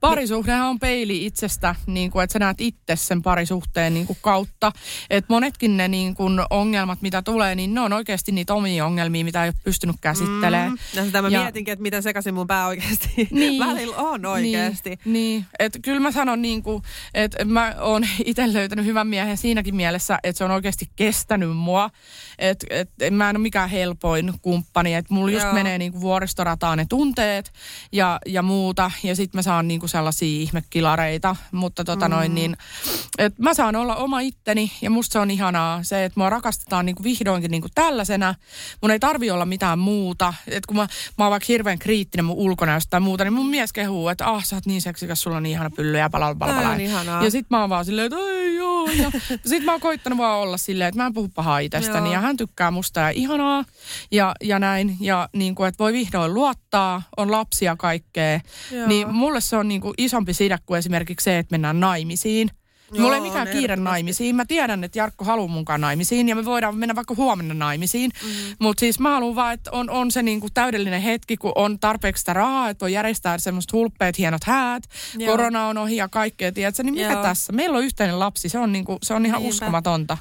Parisuhdehan on peili itsestä, niin kuin, että sä näet itse sen parisuhteen niin kuin kautta. Että monetkin ne niin kuin, ongelmat, mitä tulee, niin ne on oikeasti niitä omia ongelmia, mitä ei ole pystynyt käsittelemään. Mm. Ja sitä mä Ja- mietinkin, että miten sekaisin mun pää oikeasti <laughs> Niin. välillä on oikeasti. Niin, niin. että kyllä mä sanon niin kuin, että mä oon <laughs> itse löytänyt hyvän miehen siinäkin mielessä, että se on oikeasti kestänyt mua. Että et, mä en ole mikään helpoin kumppani, että mulla just Joo. menee niin kuin vuoristorataan ne tunteet ja, ja muuta. Ja sitten mä saan niin kuin sellaisia ihmekilareita, mutta tota Mm. noin niin, että mä saan olla oma itteni ja musta se on ihanaa se, että mua rakastetaan niin kuin vihdoinkin niin kuin tällaisena. Mun ei tarvi olla mitään muuta. Että kun mä, mä oon vaikka hirveän kriittinen mun ulkonäöstä tai muuta, niin mun mies kehuu, että ah sä oot niin seksikäs, sulla on niin ihana pylly ja pala, pala, Toi pala. on ihanaa. Ja sit mä oon vaan silleen, että ei joo. Ja <laughs> sit mä oon koittanut vaan olla silleen, että mä en puhu pahaa itsestäni Joo. ja hän tykkää musta ja ihanaa ja, ja näin. Ja niin kuin, että voi vihdoin luottaa, on lapsia kaikkea. Joo. Niin mulle se on niin kuin isompi side kuin esimerkiksi se, että mennään naimisiin. Joo, Mulla ei mikään kiire ehdottomasti. naimisiin. Mä tiedän, että Jarkko haluaa munkaan naimisiin ja me voidaan mennä vaikka huomenna naimisiin. Mhm. Mm-hmm. Mutta siis mä haluan vaan, että on, on se niinku täydellinen hetki, kun on tarpeeksi sitä rahaa, että voi järjestää semmoista hulppeet, hienot häät. Joo. Korona on ohi ja kaikkea, tiedätkö? Niin mikä Joo. tässä? Meillä on yhteinen lapsi, se on, niinku, se on ihan Niinpä. uskomatonta.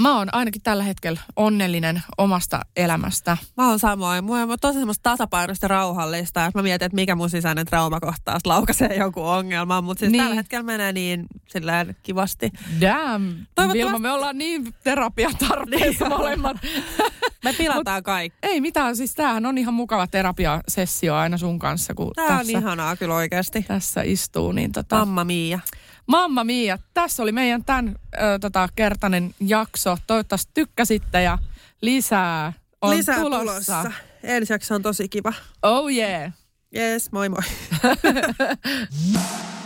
Mä oon ainakin tällä hetkellä onnellinen omasta elämästä. Mä oon samoin. Mulla on tosi semmoista tasapainoista rauhallista. Mä mietin, että mikä mun sisäinen traumakohtaus laukaisee joku ongelma. Mutta siis Niin. tällä hetkellä menee niin silleen kivasti. Damn, Toivottavasti- Vilma, me ollaan niin terapian tarpeessa molemmat. Me pilataan kaikki. Ei mitään, siis tämähän on ihan mukava terapiasessio aina sun kanssa, kun Tää on tässä, ihanaa kyllä oikeasti. tässä istuu. Niin tota, Mamma Mia. Mamma Mia, tässä oli meidän tämän ö, tota, kertainen jakso. Toivottavasti tykkäsitte ja lisää on Lisää tulossa. tulossa. Ensi jakso on tosi kiva. Oh yeah. Yes, moi moi. <laughs>